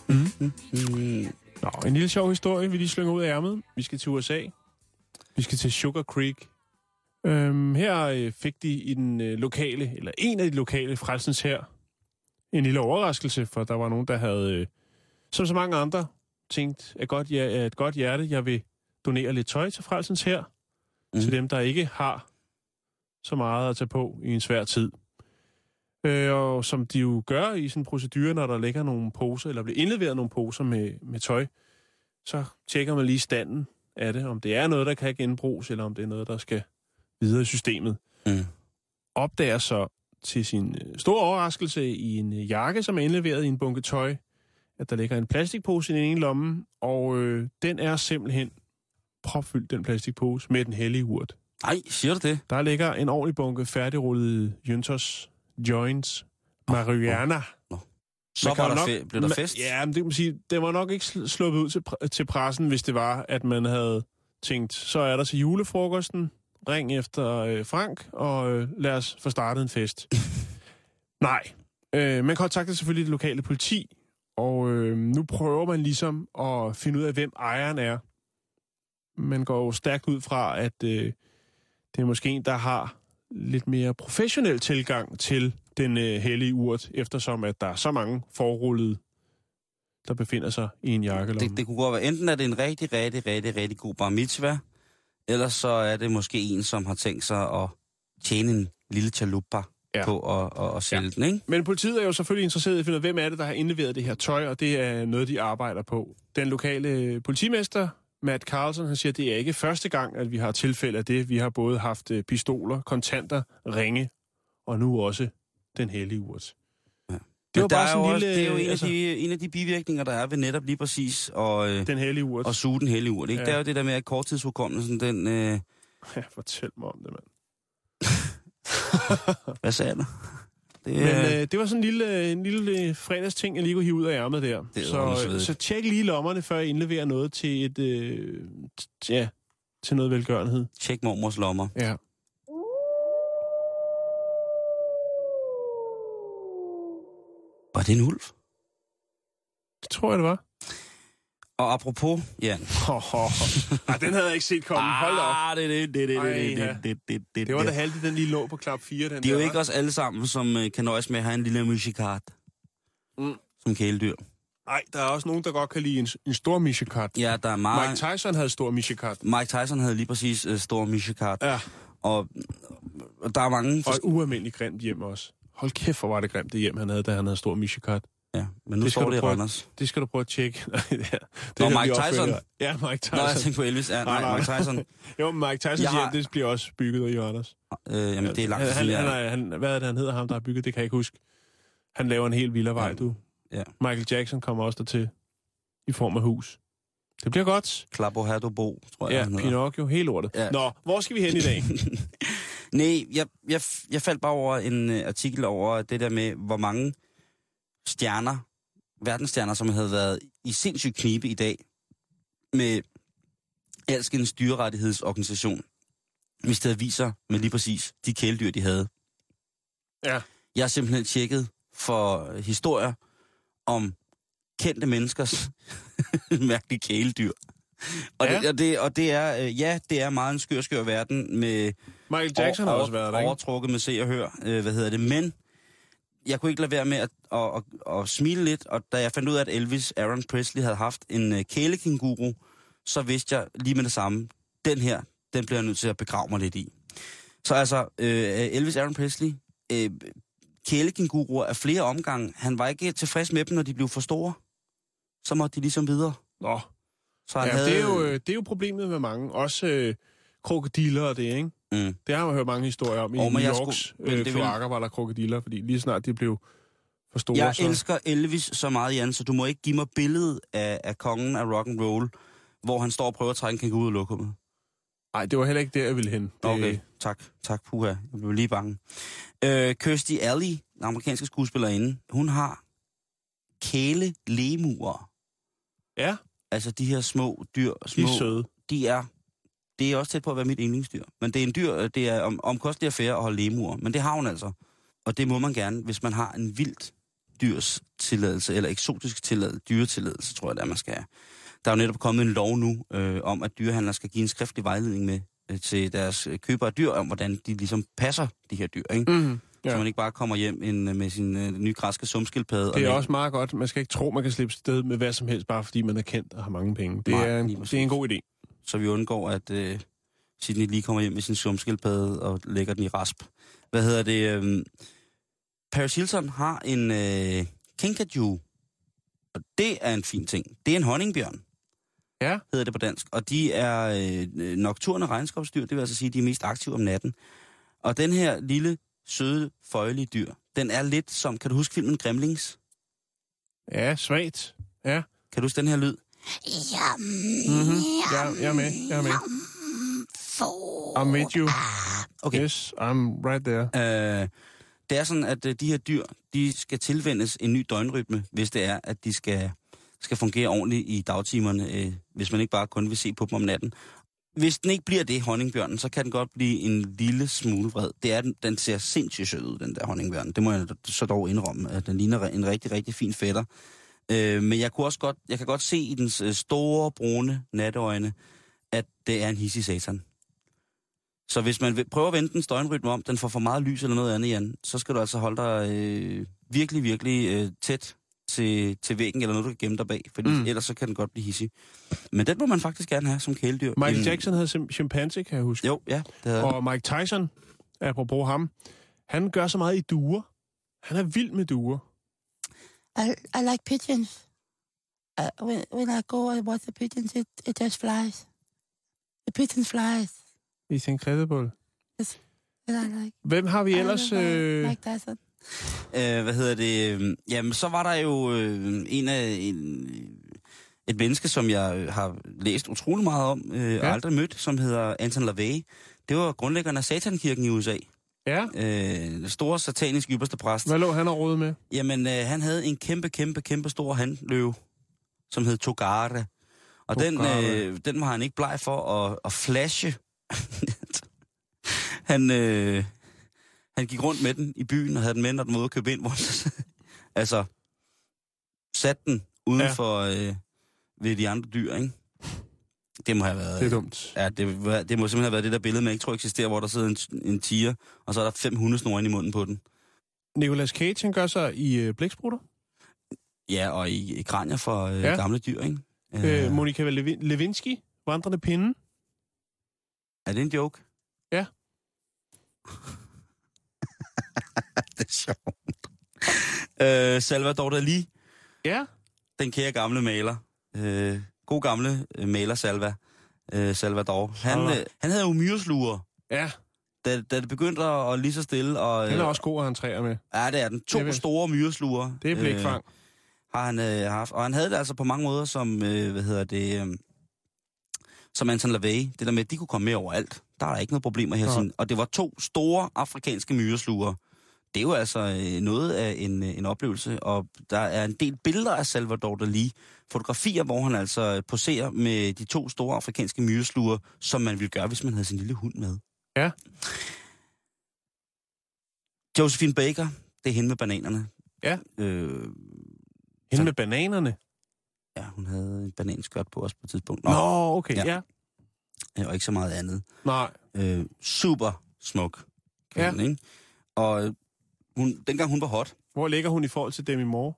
Mm. Nå, en lille sjov historie, vi lige slynger ud af ærmet. Vi skal til USA. Vi skal til Sugar Creek. Øhm, her øh, fik de i den øh, lokale, eller en af de lokale frelsens her, en lille overraskelse, for der var nogen, der havde, øh, som så mange andre, tænkt, at godt, ja, af et godt hjerte, jeg vil donere lidt tøj til frelsens her, mm. til dem, der ikke har så meget at tage på i en svær tid. Øh, og som de jo gør i sådan en procedure, når der ligger nogle poser, eller bliver indleveret nogle poser med, med tøj, så tjekker man lige standen af det, om det er noget, der kan genbruges, eller om det er noget, der skal videre i systemet. Mm. Opdager så til sin øh, store overraskelse i en øh, jakke, som er indleveret i en bunke tøj, at der ligger en plastikpose i den ene lomme, og øh, den er simpelthen propfyldt, den plastikpose, med den hellige urt. Nej, siger du det? Der ligger en ordentlig bunke færdigrullet Jøntos joints marihuana. Så Man kan var jo der nok- fe- blev der fest. Ja, men det kan man sige, det var nok ikke sl- sluppet ud til, pr- til pressen, hvis det var, at man havde tænkt, så er der til julefrokosten, ring efter øh, Frank, og øh, lad os få startet en fest. Nej. Øh, man kontaktede selvfølgelig det lokale politi, og øh, nu prøver man ligesom at finde ud af, hvem ejeren er. Man går jo stærkt ud fra, at øh, det er måske en, der har lidt mere professionel tilgang til den øh, hellige urt, eftersom at der er så mange forrullede, der befinder sig i en jakkelomme. Det, det kunne godt være, enten er det en rigtig, rigtig, rigtig, rigtig god bar mitzvah, eller så er det måske en, som har tænkt sig at tjene en lille chalupa Ja. på at, at, at sælge ja. den, ikke? Men politiet er jo selvfølgelig interesseret i at finde ud af, hvem er det, der har indleveret det her tøj, og det er noget, de arbejder på. Den lokale politimester, Matt Carlson, han siger, at det er ikke første gang, at vi har tilfælde af det. Vi har både haft øh, pistoler, kontanter, ringe, og nu også den hellige urt. Ja. Det var bare er sådan jo en også, lille... det er jo en, altså, af de, en af de bivirkninger, der er ved netop lige præcis at, øh, Den hellige urt. at suge den hellige urt. Ikke? Ja. Det er jo det der med, at korttidshukommelsen, den... Øh, Ja, fortæl mig om det, mand. hvad sagde du? Det, Men øh, øh, det var sådan en lille, en lille øh, fredagsting, jeg lige kunne hive ud af ærmet der. Det så, undersvedigt. så tjek lige lommerne, før jeg indleverer noget til et... Øh, ja, til noget velgørenhed. tjek mormors lommer. Ja. Var det en ulv? Det tror jeg, det var. Og apropos, Jan. Oh, oh. Ej, den havde jeg ikke set komme. Hold op. Ah, det, det, det, det, Ej, det, det, det, det, det, Det var da halvdelen, den lige lå på klap 4. Den De er jo ikke os alle sammen, som øh, kan nøjes med at have en lille musikart. Mm. Som kæledyr. Nej, der er også nogen, der godt kan lide en, en stor michekat. Ja, der er meget... Mike Tyson havde stor michekat. Mike Tyson havde lige præcis øh, stor musikart. Ja, Og, og der er mange... og et ualmindeligt grimt hjem også. Hold kæft, hvor var det grimt det hjem, han havde, da han havde stor michekat. Ja, men nu Det skal står det i. Randers. Det skal du prøve at tjekke. Nej, det Nå, Mike Tyson? Ja, Mike Tyson. Nå, jeg tænkte på Elvis. Ja, Nej, nej. Mike Tyson. Jo, men Mike Tysons Jeg har- hjem, det bliver også bygget i Randers. Øh, jamen, det er langt han, siden, han, han, er, han, Hvad er det, han hedder ham, der har bygget? Det kan jeg ikke huske. Han laver en helt vildere vej, Ja. du. Ja. Michael Jackson kommer også der til i form af hus. Det bliver godt. Klappo Bo, tror jeg, Ja. Pinocchio, helt lortet. Ja. Nå, hvor skal vi hen i dag? Nej, jeg, jeg, jeg faldt bare over en uh, artikel over det der med, hvor mange stjerner, verdensstjerner, som havde været i sindssyg knibe i dag med alskens dyrerettighedsorganisation, hvis det viser med lige præcis de kæledyr, de havde. Ja. Jeg har simpelthen tjekket for historier om kendte menneskers mærkelige kæledyr. Og, Ja. det, og, det, og det er, øh, ja, det er meget en skør, skør verden med Michael Jackson har også været der, ikke? overtrukket med se og hør, øh, hvad hedder det. Men jeg kunne ikke lade være med at, at, at, at smile lidt, og da jeg fandt ud af, at Elvis Aaron Presley havde haft en uh, kælekinguru, så vidste jeg lige med det samme, den her, den bliver jeg nødt til at begrave mig lidt i. Så altså, øh, Elvis Aaron Presley, øh, kælekinguruer af flere omgange, han var ikke tilfreds med dem, når de blev for store. Så måtte de ligesom videre. Nå, Så han ja, havde, det, er jo, øh, det er jo problemet med mange. Også øh, krokodiller og det, ikke? Mm. Det har man hørt mange historier om. I oh, New Yorks skulle- øh, det vil- kloakker var der krokodiller, fordi lige snart de blev for store, Jeg så... elsker Elvis så meget, Jan, så du må ikke give mig billedet af, af kongen af rock and roll, hvor han står og prøver at trække en kænguru ud af lokummet. Nej, det var heller ikke der, jeg ville hen. Det, Okay, tak. Tak, puha. Jeg blev lige bange. Øh, Kirstie Alley, den amerikanske skuespillerinde, hun har kæle lemurer. Ja, Altså de her små dyr. de Små, er søde. de er, det er også tæt på at være mit yndlingsdyr. Men det er en dyr, det er om, omkostelig affære at holde lemurer. Men det har hun altså. Og det må man gerne, hvis man har en vildt dyrs tilladelse, eller eksotisk tilladelse, dyretilladelse, tror jeg, det er, man skal have. Der er jo netop kommet en lov nu, øh, om at dyrehandlere skal give en skriftlig vejledning med øh, til deres øh, købere af dyr, om hvordan de ligesom passer de her dyr, ikke? Mm-hmm. Ja. Så man ikke bare kommer hjem en, øh, med sin øh, nye græske sumskildpadde. og Det er lægger- også meget godt. Man skal ikke tro, man kan slippe sted med hvad som helst, bare fordi man er kendt og har mange penge. Det, Nej, er, en, det er en god idé. Så vi undgår, at øh, Sidney lige kommer hjem med sin sumskildpadde og lægger den i rasp. Hvad hedder det? Øh, Paris Hilton har en øh, kinkajou, og det er en fin ting. Det er en honningbjørn, Ja. hedder det på dansk. Og de er øh, nocturne regnskabsdyr, det vil altså sige, at de er mest aktive om natten. Og den her lille, søde, føjelige dyr, den er lidt som, kan du huske filmen Gremlings? Ja, svagt. Ja. Kan du huske den her lyd? Mm-hmm. Jeg, jeg er med. Jeg er med. Får I'm with you. Okay. Yes, I'm right there. Øh, det er sådan, at øh, de her dyr, de skal tilvendes en ny døgnrytme, hvis det er, at de skal, skal fungere ordentligt i dagtimerne, øh, hvis man ikke bare kun vil se på dem om natten. Hvis den ikke bliver det, honningbjørnen, så kan den godt blive en lille smule vred. Det er den, den ser sindssygt sød ud, den der honningbjørn. Det må jeg så dog indrømme, at den ligner en rigtig, rigtig fin fætter. Øh, men jeg, kunne også godt, jeg kan godt se i dens øh, store, brune natøjne, at det er en hissig satan. Så hvis man vil prøve at vende den døgnrytme om, den får for meget lys eller noget andet, Jan, så skal du altså holde dig øh, virkelig, virkelig øh, tæt til, til væggen, eller noget, du kan gemme dig bag, fordi Mm. ellers så kan den godt blive hissig. Men den må man faktisk gerne have som kæledyr. Michael En- Jackson havde chimpanse, kan jeg huske. Jo, ja. Det havde Og Mike Tyson, apropos ham, han gør så meget i duer. Han er vild med duer. I, I like pigeons. Uh, when, when I go and watch the pigeons, it, it just flies. The pigeon flies. It's incredible. And I like, Hvem har vi I ellers? uh, Øh... Mike Tyson. Øh, hvad hedder det? Jamen, så var der jo øh, en af en, et menneske, som jeg øh, har læst utrolig meget om, øh, ja. og aldrig mødt, som hedder Anton LaVey. Det var grundlæggeren af Satankirken i USA. Ja, Øh, store satanisk ypperste præst. hvad lå han og rode med? Jamen, øh, han havde en kæmpe, kæmpe, kæmpe stor handløve, som hed Togare. Og den, øh, den var han ikke bleg for at, at flashe. han, øh, han gik rundt med den i byen og havde den med, når den ude at købe ind. Hvor han altså, satte den uden ja. for øh, ved de andre dyr, ikke? Det må have været... Det er dumt. Ja, det, det må simpelthen have været det der billede, man ikke tror eksisterer, hvor der sidder en, en tiger, og så er der fem hundesnore inde i munden på den. Nicolas Cage, han gør sig i øh, blæksprutter. Ja, og i, i kranier for øh, Ja. gamle dyr, ikke? Øh, Monika Levi- Lewinsky, vandrende pinde. er det en joke? Ja. det er sjovt. øh, Salvador Dali, Ja. den kære gamle maler. Øh, god gamle øh, maler Salva. Øh, Salvador. Han, øh, han havde jo myresluger, Ja, da, da det begyndte at, at lige så stille. Og, den er øh, også god at han træer med. Ja, det er den. Det To er vist- store myresluger. Det er blækfang. Øh, har han øh, haft. Og han havde det altså på mange måder som, øh, hvad hedder det, øh, som Anton LaVey. Det der med, at de kunne komme med overalt. Der er der ikke noget problemer her. Sådan. Og det var to store afrikanske myresluger. Det er jo altså øh, noget af en, øh, en oplevelse, og der er en del billeder af Salvador Dali. Fotografier, hvor han altså poserer med de to store afrikanske myresluger, som man ville gøre, hvis man havde sin lille hund med. Ja. Josephine Baker, det er hende med bananerne. Ja. Øh, Hende med bananerne. Ja, hun havde en bananskørt på os på et tidspunkt. Nå, okay, ja. Ja. ja. Øh, Og ikke så meget andet. Nej, Øh, super smuk. Ja. Kvinde, ikke? Og øh, hun, dengang hun var hot, hvor ligger hun i forhold til Demi Moore?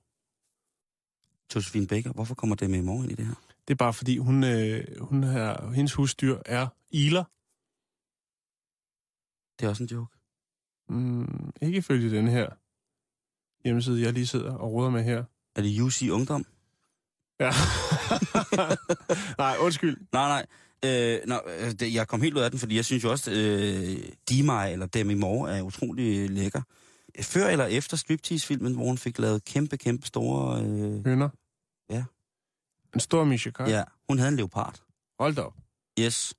Josephine Baker, hvorfor kommer det med i morgen i det her? Det er bare fordi, hun, øh, hun er, hendes husdyr er iler. Det er også en joke. Mm, ikke ifølge den her hjemmeside, jeg lige sidder og roder med her. Er det UC Ungdom? Ja. Nej, undskyld. Nej, nej. Øh, nå, øh, det, jeg kom helt ud af den, fordi jeg synes jo også, øh, Dimai eller Demi Moore er utrolig lækker. Før eller efter striptease-filmen, hvor hun fik lavet kæmpe, kæmpe store... Øh, Hønder. Ja. En stor Michikar. ja, hun havde en leopard. Hold da op. Yes.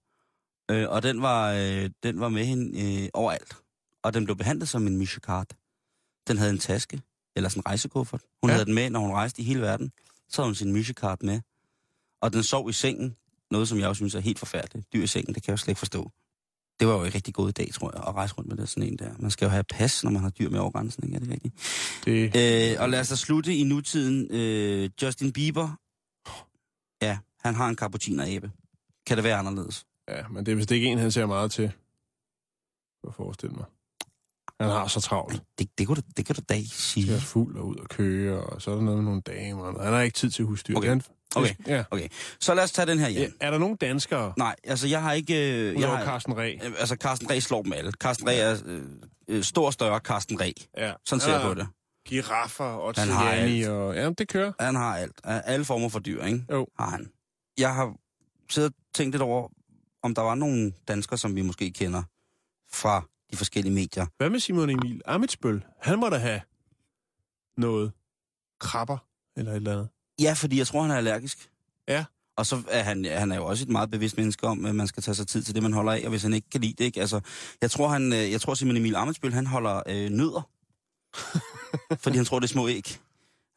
Øh, og den var, øh, den var med hende øh, overalt. Og den blev behandlet som en Michikart. Den havde en taske, eller sådan en rejsekuffert. Hun Ja. havde den med, når hun rejste i hele verden. Så havde hun sin Michikart med. Og den sov i sengen. Noget, som jeg også synes er helt forfærdeligt. Dyr i sengen, det kan jeg jo slet ikke forstå. Det var jo en rigtig god idé, tror jeg, at rejse rundt med det sådan en der. Man skal jo have pas, når man har dyr med over grænsen, ikke? Er det rigtigt? Det, Øh, og lad os da slutte i nutiden. Øh, Justin Bieber. Ja, han har en cappuccino-æbe. Kan det være anderledes? ja, men det er vist ikke en, han ser meget til. At forestille mig. Han har så travlt. Det, det, kunne du, det kan du da ikke sige. Jeg er fuld og ud og køre, og så er der noget med nogle damer. Han har ikke tid til husdyr. Okay. Han, Okay. Ja. Okay, så lad os tage den her ja. hjem. Er der nogen danskere, Nej, altså jeg har ikke... Øh, jeg har, Carsten Ræ? øh, altså Carsten Reh slår dem alle. Carsten Reh er øh, øh, stor større Carsten Reh. Ja. Sådan ser jeg på det. Giraffer og Han har alt. og... Ja, det kører. Han har alt. Alle former for dyr, ikke? Jo. Har han. Jeg har siddet og tænkt lidt over, om der var nogle danskere, som vi måske kender fra de forskellige medier. Hvad med Simon Emil Amitsbøl? Han må da have noget krabber eller et eller andet. Ja, fordi jeg tror, han er allergisk. Ja. Og så er han, han er jo også et meget bevidst menneske om, at man skal tage sig tid til det, man holder af, og hvis han ikke kan lide det, ikke? Altså, jeg tror, han, øh, jeg tror simpelthen Emil Amitsbøl, han holder øh, nødder. fordi han tror, det er små æg.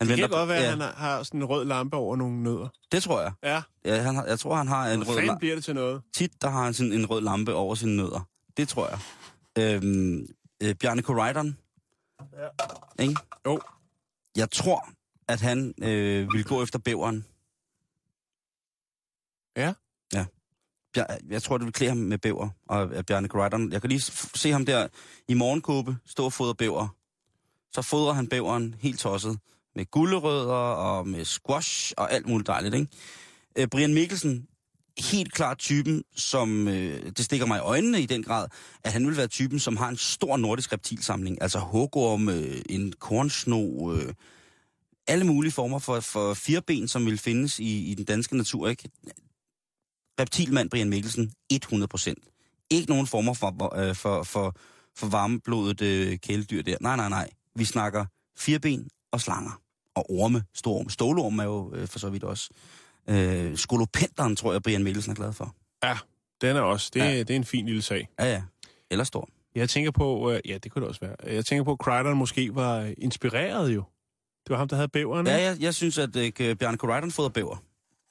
Han Det kan godt være, at ja, han har- sådan en rød lampe over nogle nødder. Det tror jeg. Ja, Ja, han har, jeg tror, han har en hvor rød lampe. bliver det til noget? Tit, der har han sådan en rød lampe over sine nødder. Det tror jeg. Øhm, øh, Bjarne Koraidon. Ja. Ikke? Jo. Jeg tror, at han øh, vil gå efter bæveren. Ja. Ja. Bjar- Jeg tror, det vil klæde ham med bæver og Bjarne Koraidon. Jeg kan lige se ham der i morgenkåbe stå og fodre bæver. Så fodrer han bæveren helt tosset med gulerødder og med squash og alt muligt dejligt, ikke? Øh, Brian Mikkelsen, helt klart typen, som øh, det stikker mig i øjnene i den grad, at han vil være typen, som har en stor nordisk reptilsamling. Altså hugorm, øh, en kornsno, øh, alle mulige former for, for fireben, som vil findes i, i den danske natur. Ikke? Reptilmand Brian Mikkelsen, 100 procent. Ikke nogen former for, øh, for, for, for varmeblodet øh, kæledyr der. Nej, nej, nej. Vi snakker fireben og slanger. Og orme, storm. Stålorm er jo øh, for så vidt også. Øh, skolopenderen, tror jeg, Brian Mikkelsen er glad for. Ja, den er også. Det, Ja. det er en fin lille sag. Ja, ja. Eller stor. Jeg tænker på, øh, ja, det kunne det også være. Jeg tænker på, at Crichton måske var inspireret jo. Det var ham, der havde bæveren. Ja, jeg, jeg synes, at øh, Bjarne Koraidon fodrer bæver.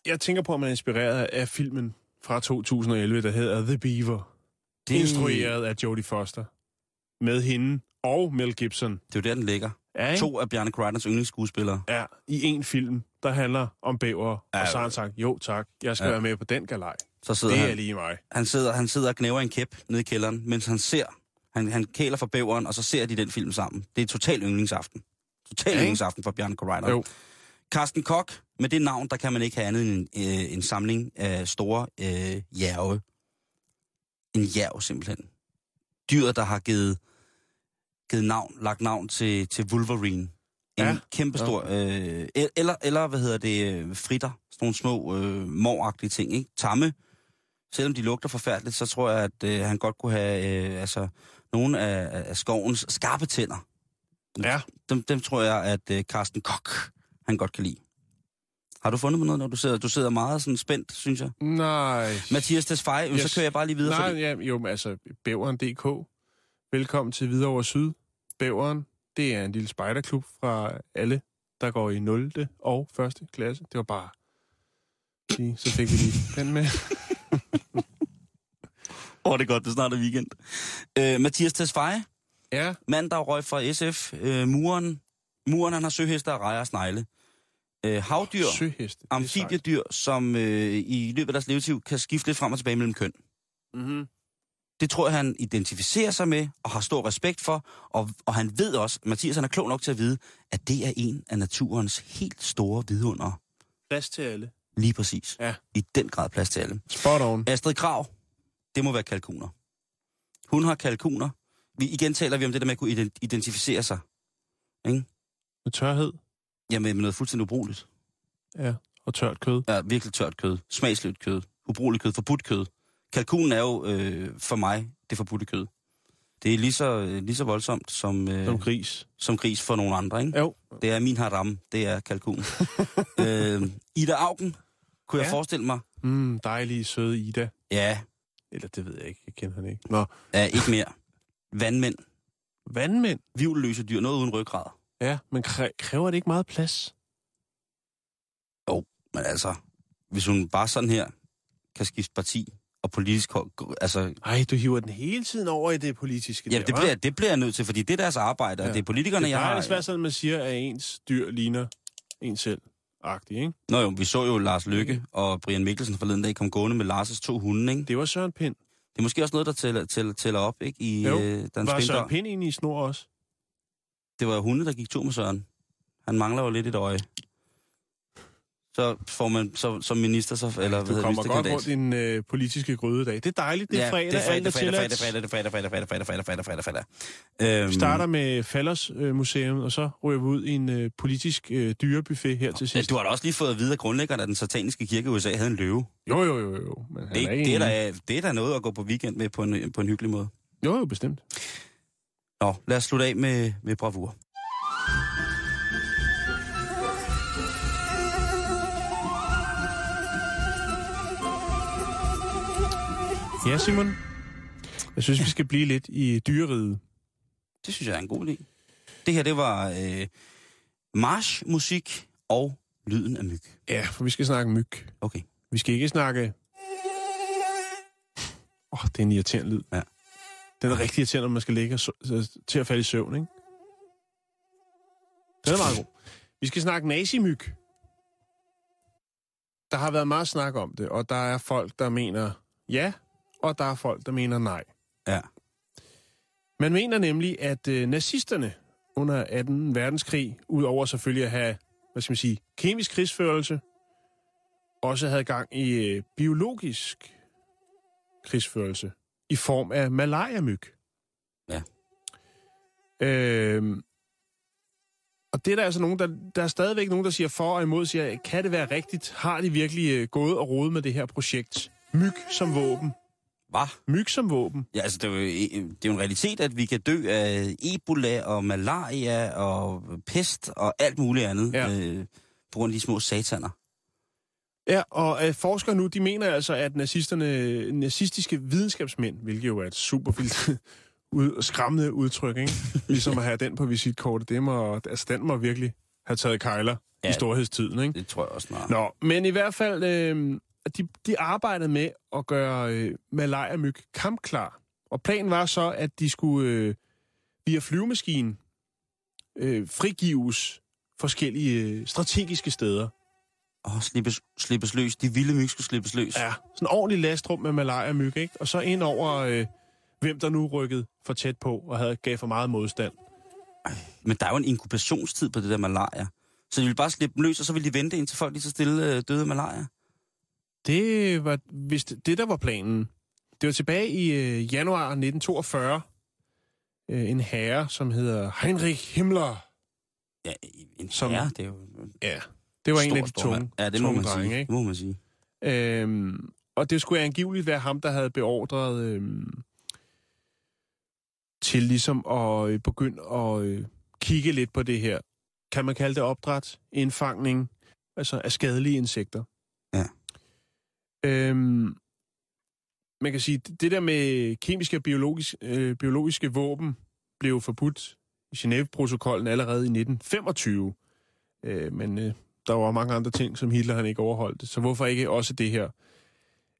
Jeg tænker på, at man er inspireret af filmen fra 2011, der hedder The Beaver. Det... Instrueret af Jodie Foster. Med hende og Mel Gibson. Det er jo der, den ligger. Ja, ikke? To af Bjarne Koraidons yndlingsskuespillere. Ja, i en film, der handler om bæver. Ja, og så har han sagt, jo tak, jeg skal ja. være med på den galej. Så sidder Det han, er lige mig. han, sidder, han sidder og knæver en kæp nede i kælderen, mens han ser, han, han kæler for bæveren, og så ser de den film sammen. Det er total yndlingsaften. Total Ja, yndlingsaften for Bjarne Koraidon. Jo. Carsten Koch, med det navn, der kan man ikke have andet end en, øh, en samling af store øh, jærve. En jærv, simpelthen. Dyret, der har givet, givet navn, lagt navn til, til Wolverine. En Ja. ja. kæmpestor... Øh, eller, eller, hvad hedder det, øh, fritter. Sådan nogle små øh, moragtige ting, ikke? Tamme. Selvom de lugter forfærdeligt, så tror jeg, at øh, han godt kunne have øh, altså, nogle af, af skovens skarpe tænder. Ja. Dem, dem tror jeg, at øh, Carsten Koch, han godt kan lide. Har du fundet på noget, når du sidder? Du sidder meget sådan spændt, synes jeg. Nej. Mathias Tesfaye, yes. så kører jeg bare lige videre. Nej, fordi... ja, jo, men altså, Bæveren.dk. Velkommen til Hvidovre Syd. Bæveren, det er en lille spejderklub fra alle, der går i 0. og 1. klasse. Det var bare... Så fik vi lige den med. Åh, oh, det er godt, det snart er weekend. Øh, Mathias Tesfaye, Ja, mand, der røg fra SF. Øh, muren, muren, han har søhester og rejer og snegle. Øh, havdyr, søheste. amfibiedyr, som øh, i løbet af deres levetid kan skifte lidt frem og tilbage mellem køn. Mhm. Det tror jeg, han identificerer sig med og har stor respekt for. Og, og han ved også, Mathias han er klog nok til at vide, at det er en af naturens helt store vidunder. Plads til alle. Lige præcis. Ja. I den grad plads til alle. Spot on. Astrid Krav, det må være kalkuner. Hun har kalkuner. Vi, igen taler vi om det der med at kunne ident- identificere sig. Ikke? Med tørhed. Jamen med noget fuldstændig ubrugeligt. Ja, og tørt kød. Ja, virkelig tørt kød. Smagsløst kød. Ubrugeligt kød. Forbudt kød. Kalkunen er jo øh, for mig det forbudte kød. Det er lige så, øh, lige så voldsomt som, øh, Som gris. som gris for nogle andre, ikke? Jo. Det er min haram, det er kalkun. øh, Ida Augen, kunne jeg Ja. forestille mig. Mm, dejlige, søde Ida. Ja, Eller det ved jeg ikke. Jeg kender han ikke. Nå. er ikke mere. Vandmænd. Vandmænd. Vivløse dyr. Noget uden ryggrad. Ja, men kræ- kræver det ikke meget plads? Men altså, hvis hun bare sådan her kan skifte parti og politisk... Altså, Ej, du hiver den hele tiden over i det politiske. ja, der, det hva'? bliver, det bliver jeg nødt til, fordi det er deres arbejde, og Ja. det er politikerne, det jeg har... ellers være sådan, at man siger, at ens dyr ligner en selv. Agtig, ikke? Nå jo, vi så jo Lars Lykke og Brian Mikkelsen forleden dag kom gående med Lars' to hunde, ikke? Det var Søren Pind. Det er måske også noget, der tæller, tæller, tæller op, ikke? I Jo. øh, Dansk Var Søren. Pind egentlig i snor også? Det var hunde, der gik tur med Søren. Han mangler jo lidt et øje. Så får man så, som minister, så, eller hvad Du hedder kommer det, godt rundt i den øh, politiske grydedag. Det er dejligt, det er fredag, det er fredag, det er fredag, det er fredag, det er fredag, fredag, fredag, fredag, fredag, fredag, fredag, fredag. Øhm, Vi starter med Fallers øh, Museum, og så ryger vi ud i en øh, politisk øh, dyrebuffet her til ja, sidst. Du har da også lige fået at vide, at grundlæggeren af den sataniske kirke i USA havde en løve. Jo, jo, jo, jo. Men Det, er det, er da, det er da noget at gå på weekend med på en, på en hyggelig måde. Jo, jo, bestemt. Nå, lad os slutte af med, med bravur. Ja, Simon. Jeg synes, vi skal blive lidt i dyreriget. Det synes jeg er en god idé. Det her, det var øh, marchmusik og lyden af myg. Ja, for vi skal snakke myg. Okay. Vi skal ikke snakke... Åh, oh, det er en irriterende lyd. Ja. Den er rigtig irriterende, når man skal ligge til at falde i søvn, ikke? Den er meget god. Vi skal snakke nazimyg. Der har været meget snak om det, og der er folk, der mener ja, og der er folk, der mener nej. Ja. Man mener nemlig, at øh, nazisterne under 2. verdenskrig, udover selvfølgelig at have, hvad skal man sige, kemisk krigsførelse, også havde gang i øh, biologisk krigsførelse i form af malaria-myg. Ja. Øhm, og det er der altså nogen, der, der er stadigvæk nogen, der siger for og imod, siger, kan det være rigtigt? Har de virkelig øh, gået og rodet med det her projekt? Myg som våben. Hvad? Myg som våben. Ja, altså, det er, jo, det er jo en realitet, at vi kan dø af Ebola og malaria og pest og alt muligt andet Ja. øh, på grund af de små sataner. Ja, og øh, forskere nu, de mener altså, at nazisterne, nazistiske videnskabsmænd, hvilket jo er et super vildt ud, skræmmende udtryk, ikke? ligesom at have den på visitkortet, det må, altså, den må virkelig have taget kejler ja. I storhedstiden. Ikke? Det tror jeg også snart. Nå, men i hvert fald, øh, de, de arbejdede med at gøre øh, malaria-myg kampklar. Og planen var så, at de skulle øh, via flyvemaskinen øh, frigives forskellige øh, strategiske steder. Åh, slippes, slippes løs. De vilde myg skulle slippes løs. Ja, sådan en ordentlig lastrum med malaria-myg, ikke? Og så ind over, øh, hvem der nu rykkede for tæt på og havde gav for meget modstand. Men der er jo en inkubationstid på det der malaria. Så de ville bare slippe dem løs, og så ville de vente indtil folk lige så stille øh, døde af malaria. Det var vist det, der var planen. Det var tilbage i øh, januar 1942. Øh, en herre, som hedder Heinrich Himmler. Ja, en Som- herre, det er jo... Ja, det var en af de tunge. Ja, det må tunge man drenge, sige. ikke? Det må man sige. Øhm, og det skulle angiveligt være ham, der havde beordret øhm, til ligesom at øh, begynde at øh, kigge lidt på det her. Kan man kalde det opdræt? Indfangning? Altså af skadelige insekter. Øhm, man kan sige, det der med kemiske og biologisk, øh, biologiske våben blev forbudt i Genève-protokollen allerede i 1925. Øh, men øh, der var mange andre ting, som Hitler han ikke overholdt. Så hvorfor ikke også det her?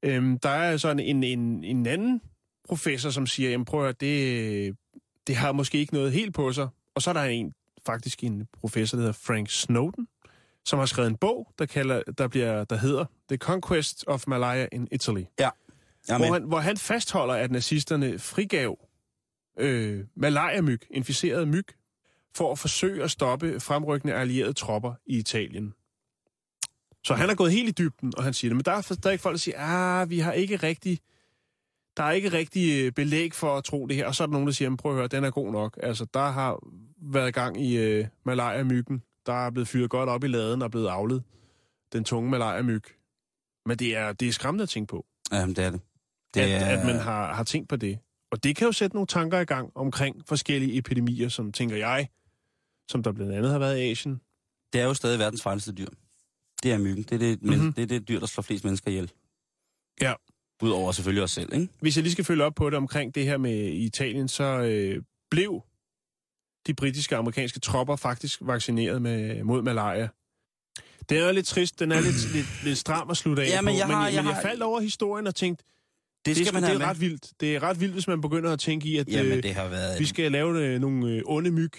Øhm, der er sådan en, en, en, en anden professor, som siger, jamen prøv at høre, det, det har måske ikke noget helt på sig. Og så er der en, faktisk en professor, der hedder Frank Snowden, som har skrevet en bog, der, kalder, der, bliver, der hedder The Conquest of Malaya in Italy. Ja. Jamen, Hvor han, hvor han fastholder, at nazisterne frigav øh, malaria-myg, inficerede myg, for at forsøge at stoppe fremrykkende allierede tropper i Italien. Så han er gået helt i dybden, og han siger det. Men der er stadig folk, der siger, ah, vi har ikke rigtig, der er ikke rigtig øh, belæg for at tro det her. Og så er der nogen, der siger, "Men prøv at høre, den er god nok. Altså, der har været gang i øh, malaria-myggen. Der er blevet fyret godt op i laden og blevet avlet. Den tunge malaria-myg. Men det er, det er skræmmende at tænke på, Jamen, det er det. det at, er, at man har, har tænkt på det. Og det kan jo sætte nogle tanker i gang omkring forskellige epidemier, som tænker jeg, som der blandt andet har været i Asien. det er jo stadig verdens farligste dyr. Det er myggen. Det er det, mm-hmm. Mhm. det, er det dyr, der slår flest mennesker ihjel. Ja. Udover selvfølgelig os selv, ikke? Hvis jeg lige skal følge op på det omkring det her med Italien, så øh, blev de britiske og amerikanske tropper faktisk vaccineret med, mod malaria. Det er jo lidt trist, den er lidt, lidt, lidt stram at slutte af Ja, men på, jeg har- men, jeg men jeg har- faldt over historien og tænkte, Det det, skal det, man det er med. ret vildt. Det er ret vildt, hvis man begynder at tænke i, at Jamen, øh, det har været... vi skal lave øh, nogle øh, onde myg.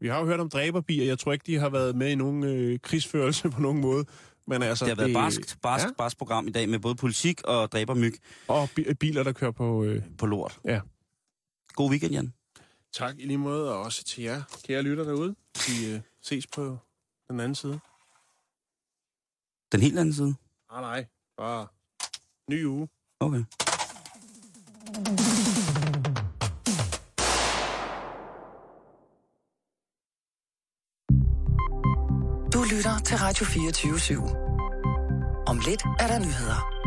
Vi har jo hørt om dræberbier. Jeg tror ikke, de har været med i nogen øh, krigsførelse på nogen måde. Men altså, det har været barskt, barsk, Ja. barsk program i dag med både politik og dræber myg Og bi- biler, der kører på... Øh, på lort. Ja. God weekend, Jan. Tak i lige måde, og også til jer, kære lytter derude. Vi øh, ses på den anden side. Den helt anden side. Nej, nej. Bare ny uge. Okay. Du lytter til Radio 24 /7. Om lidt er der nyheder.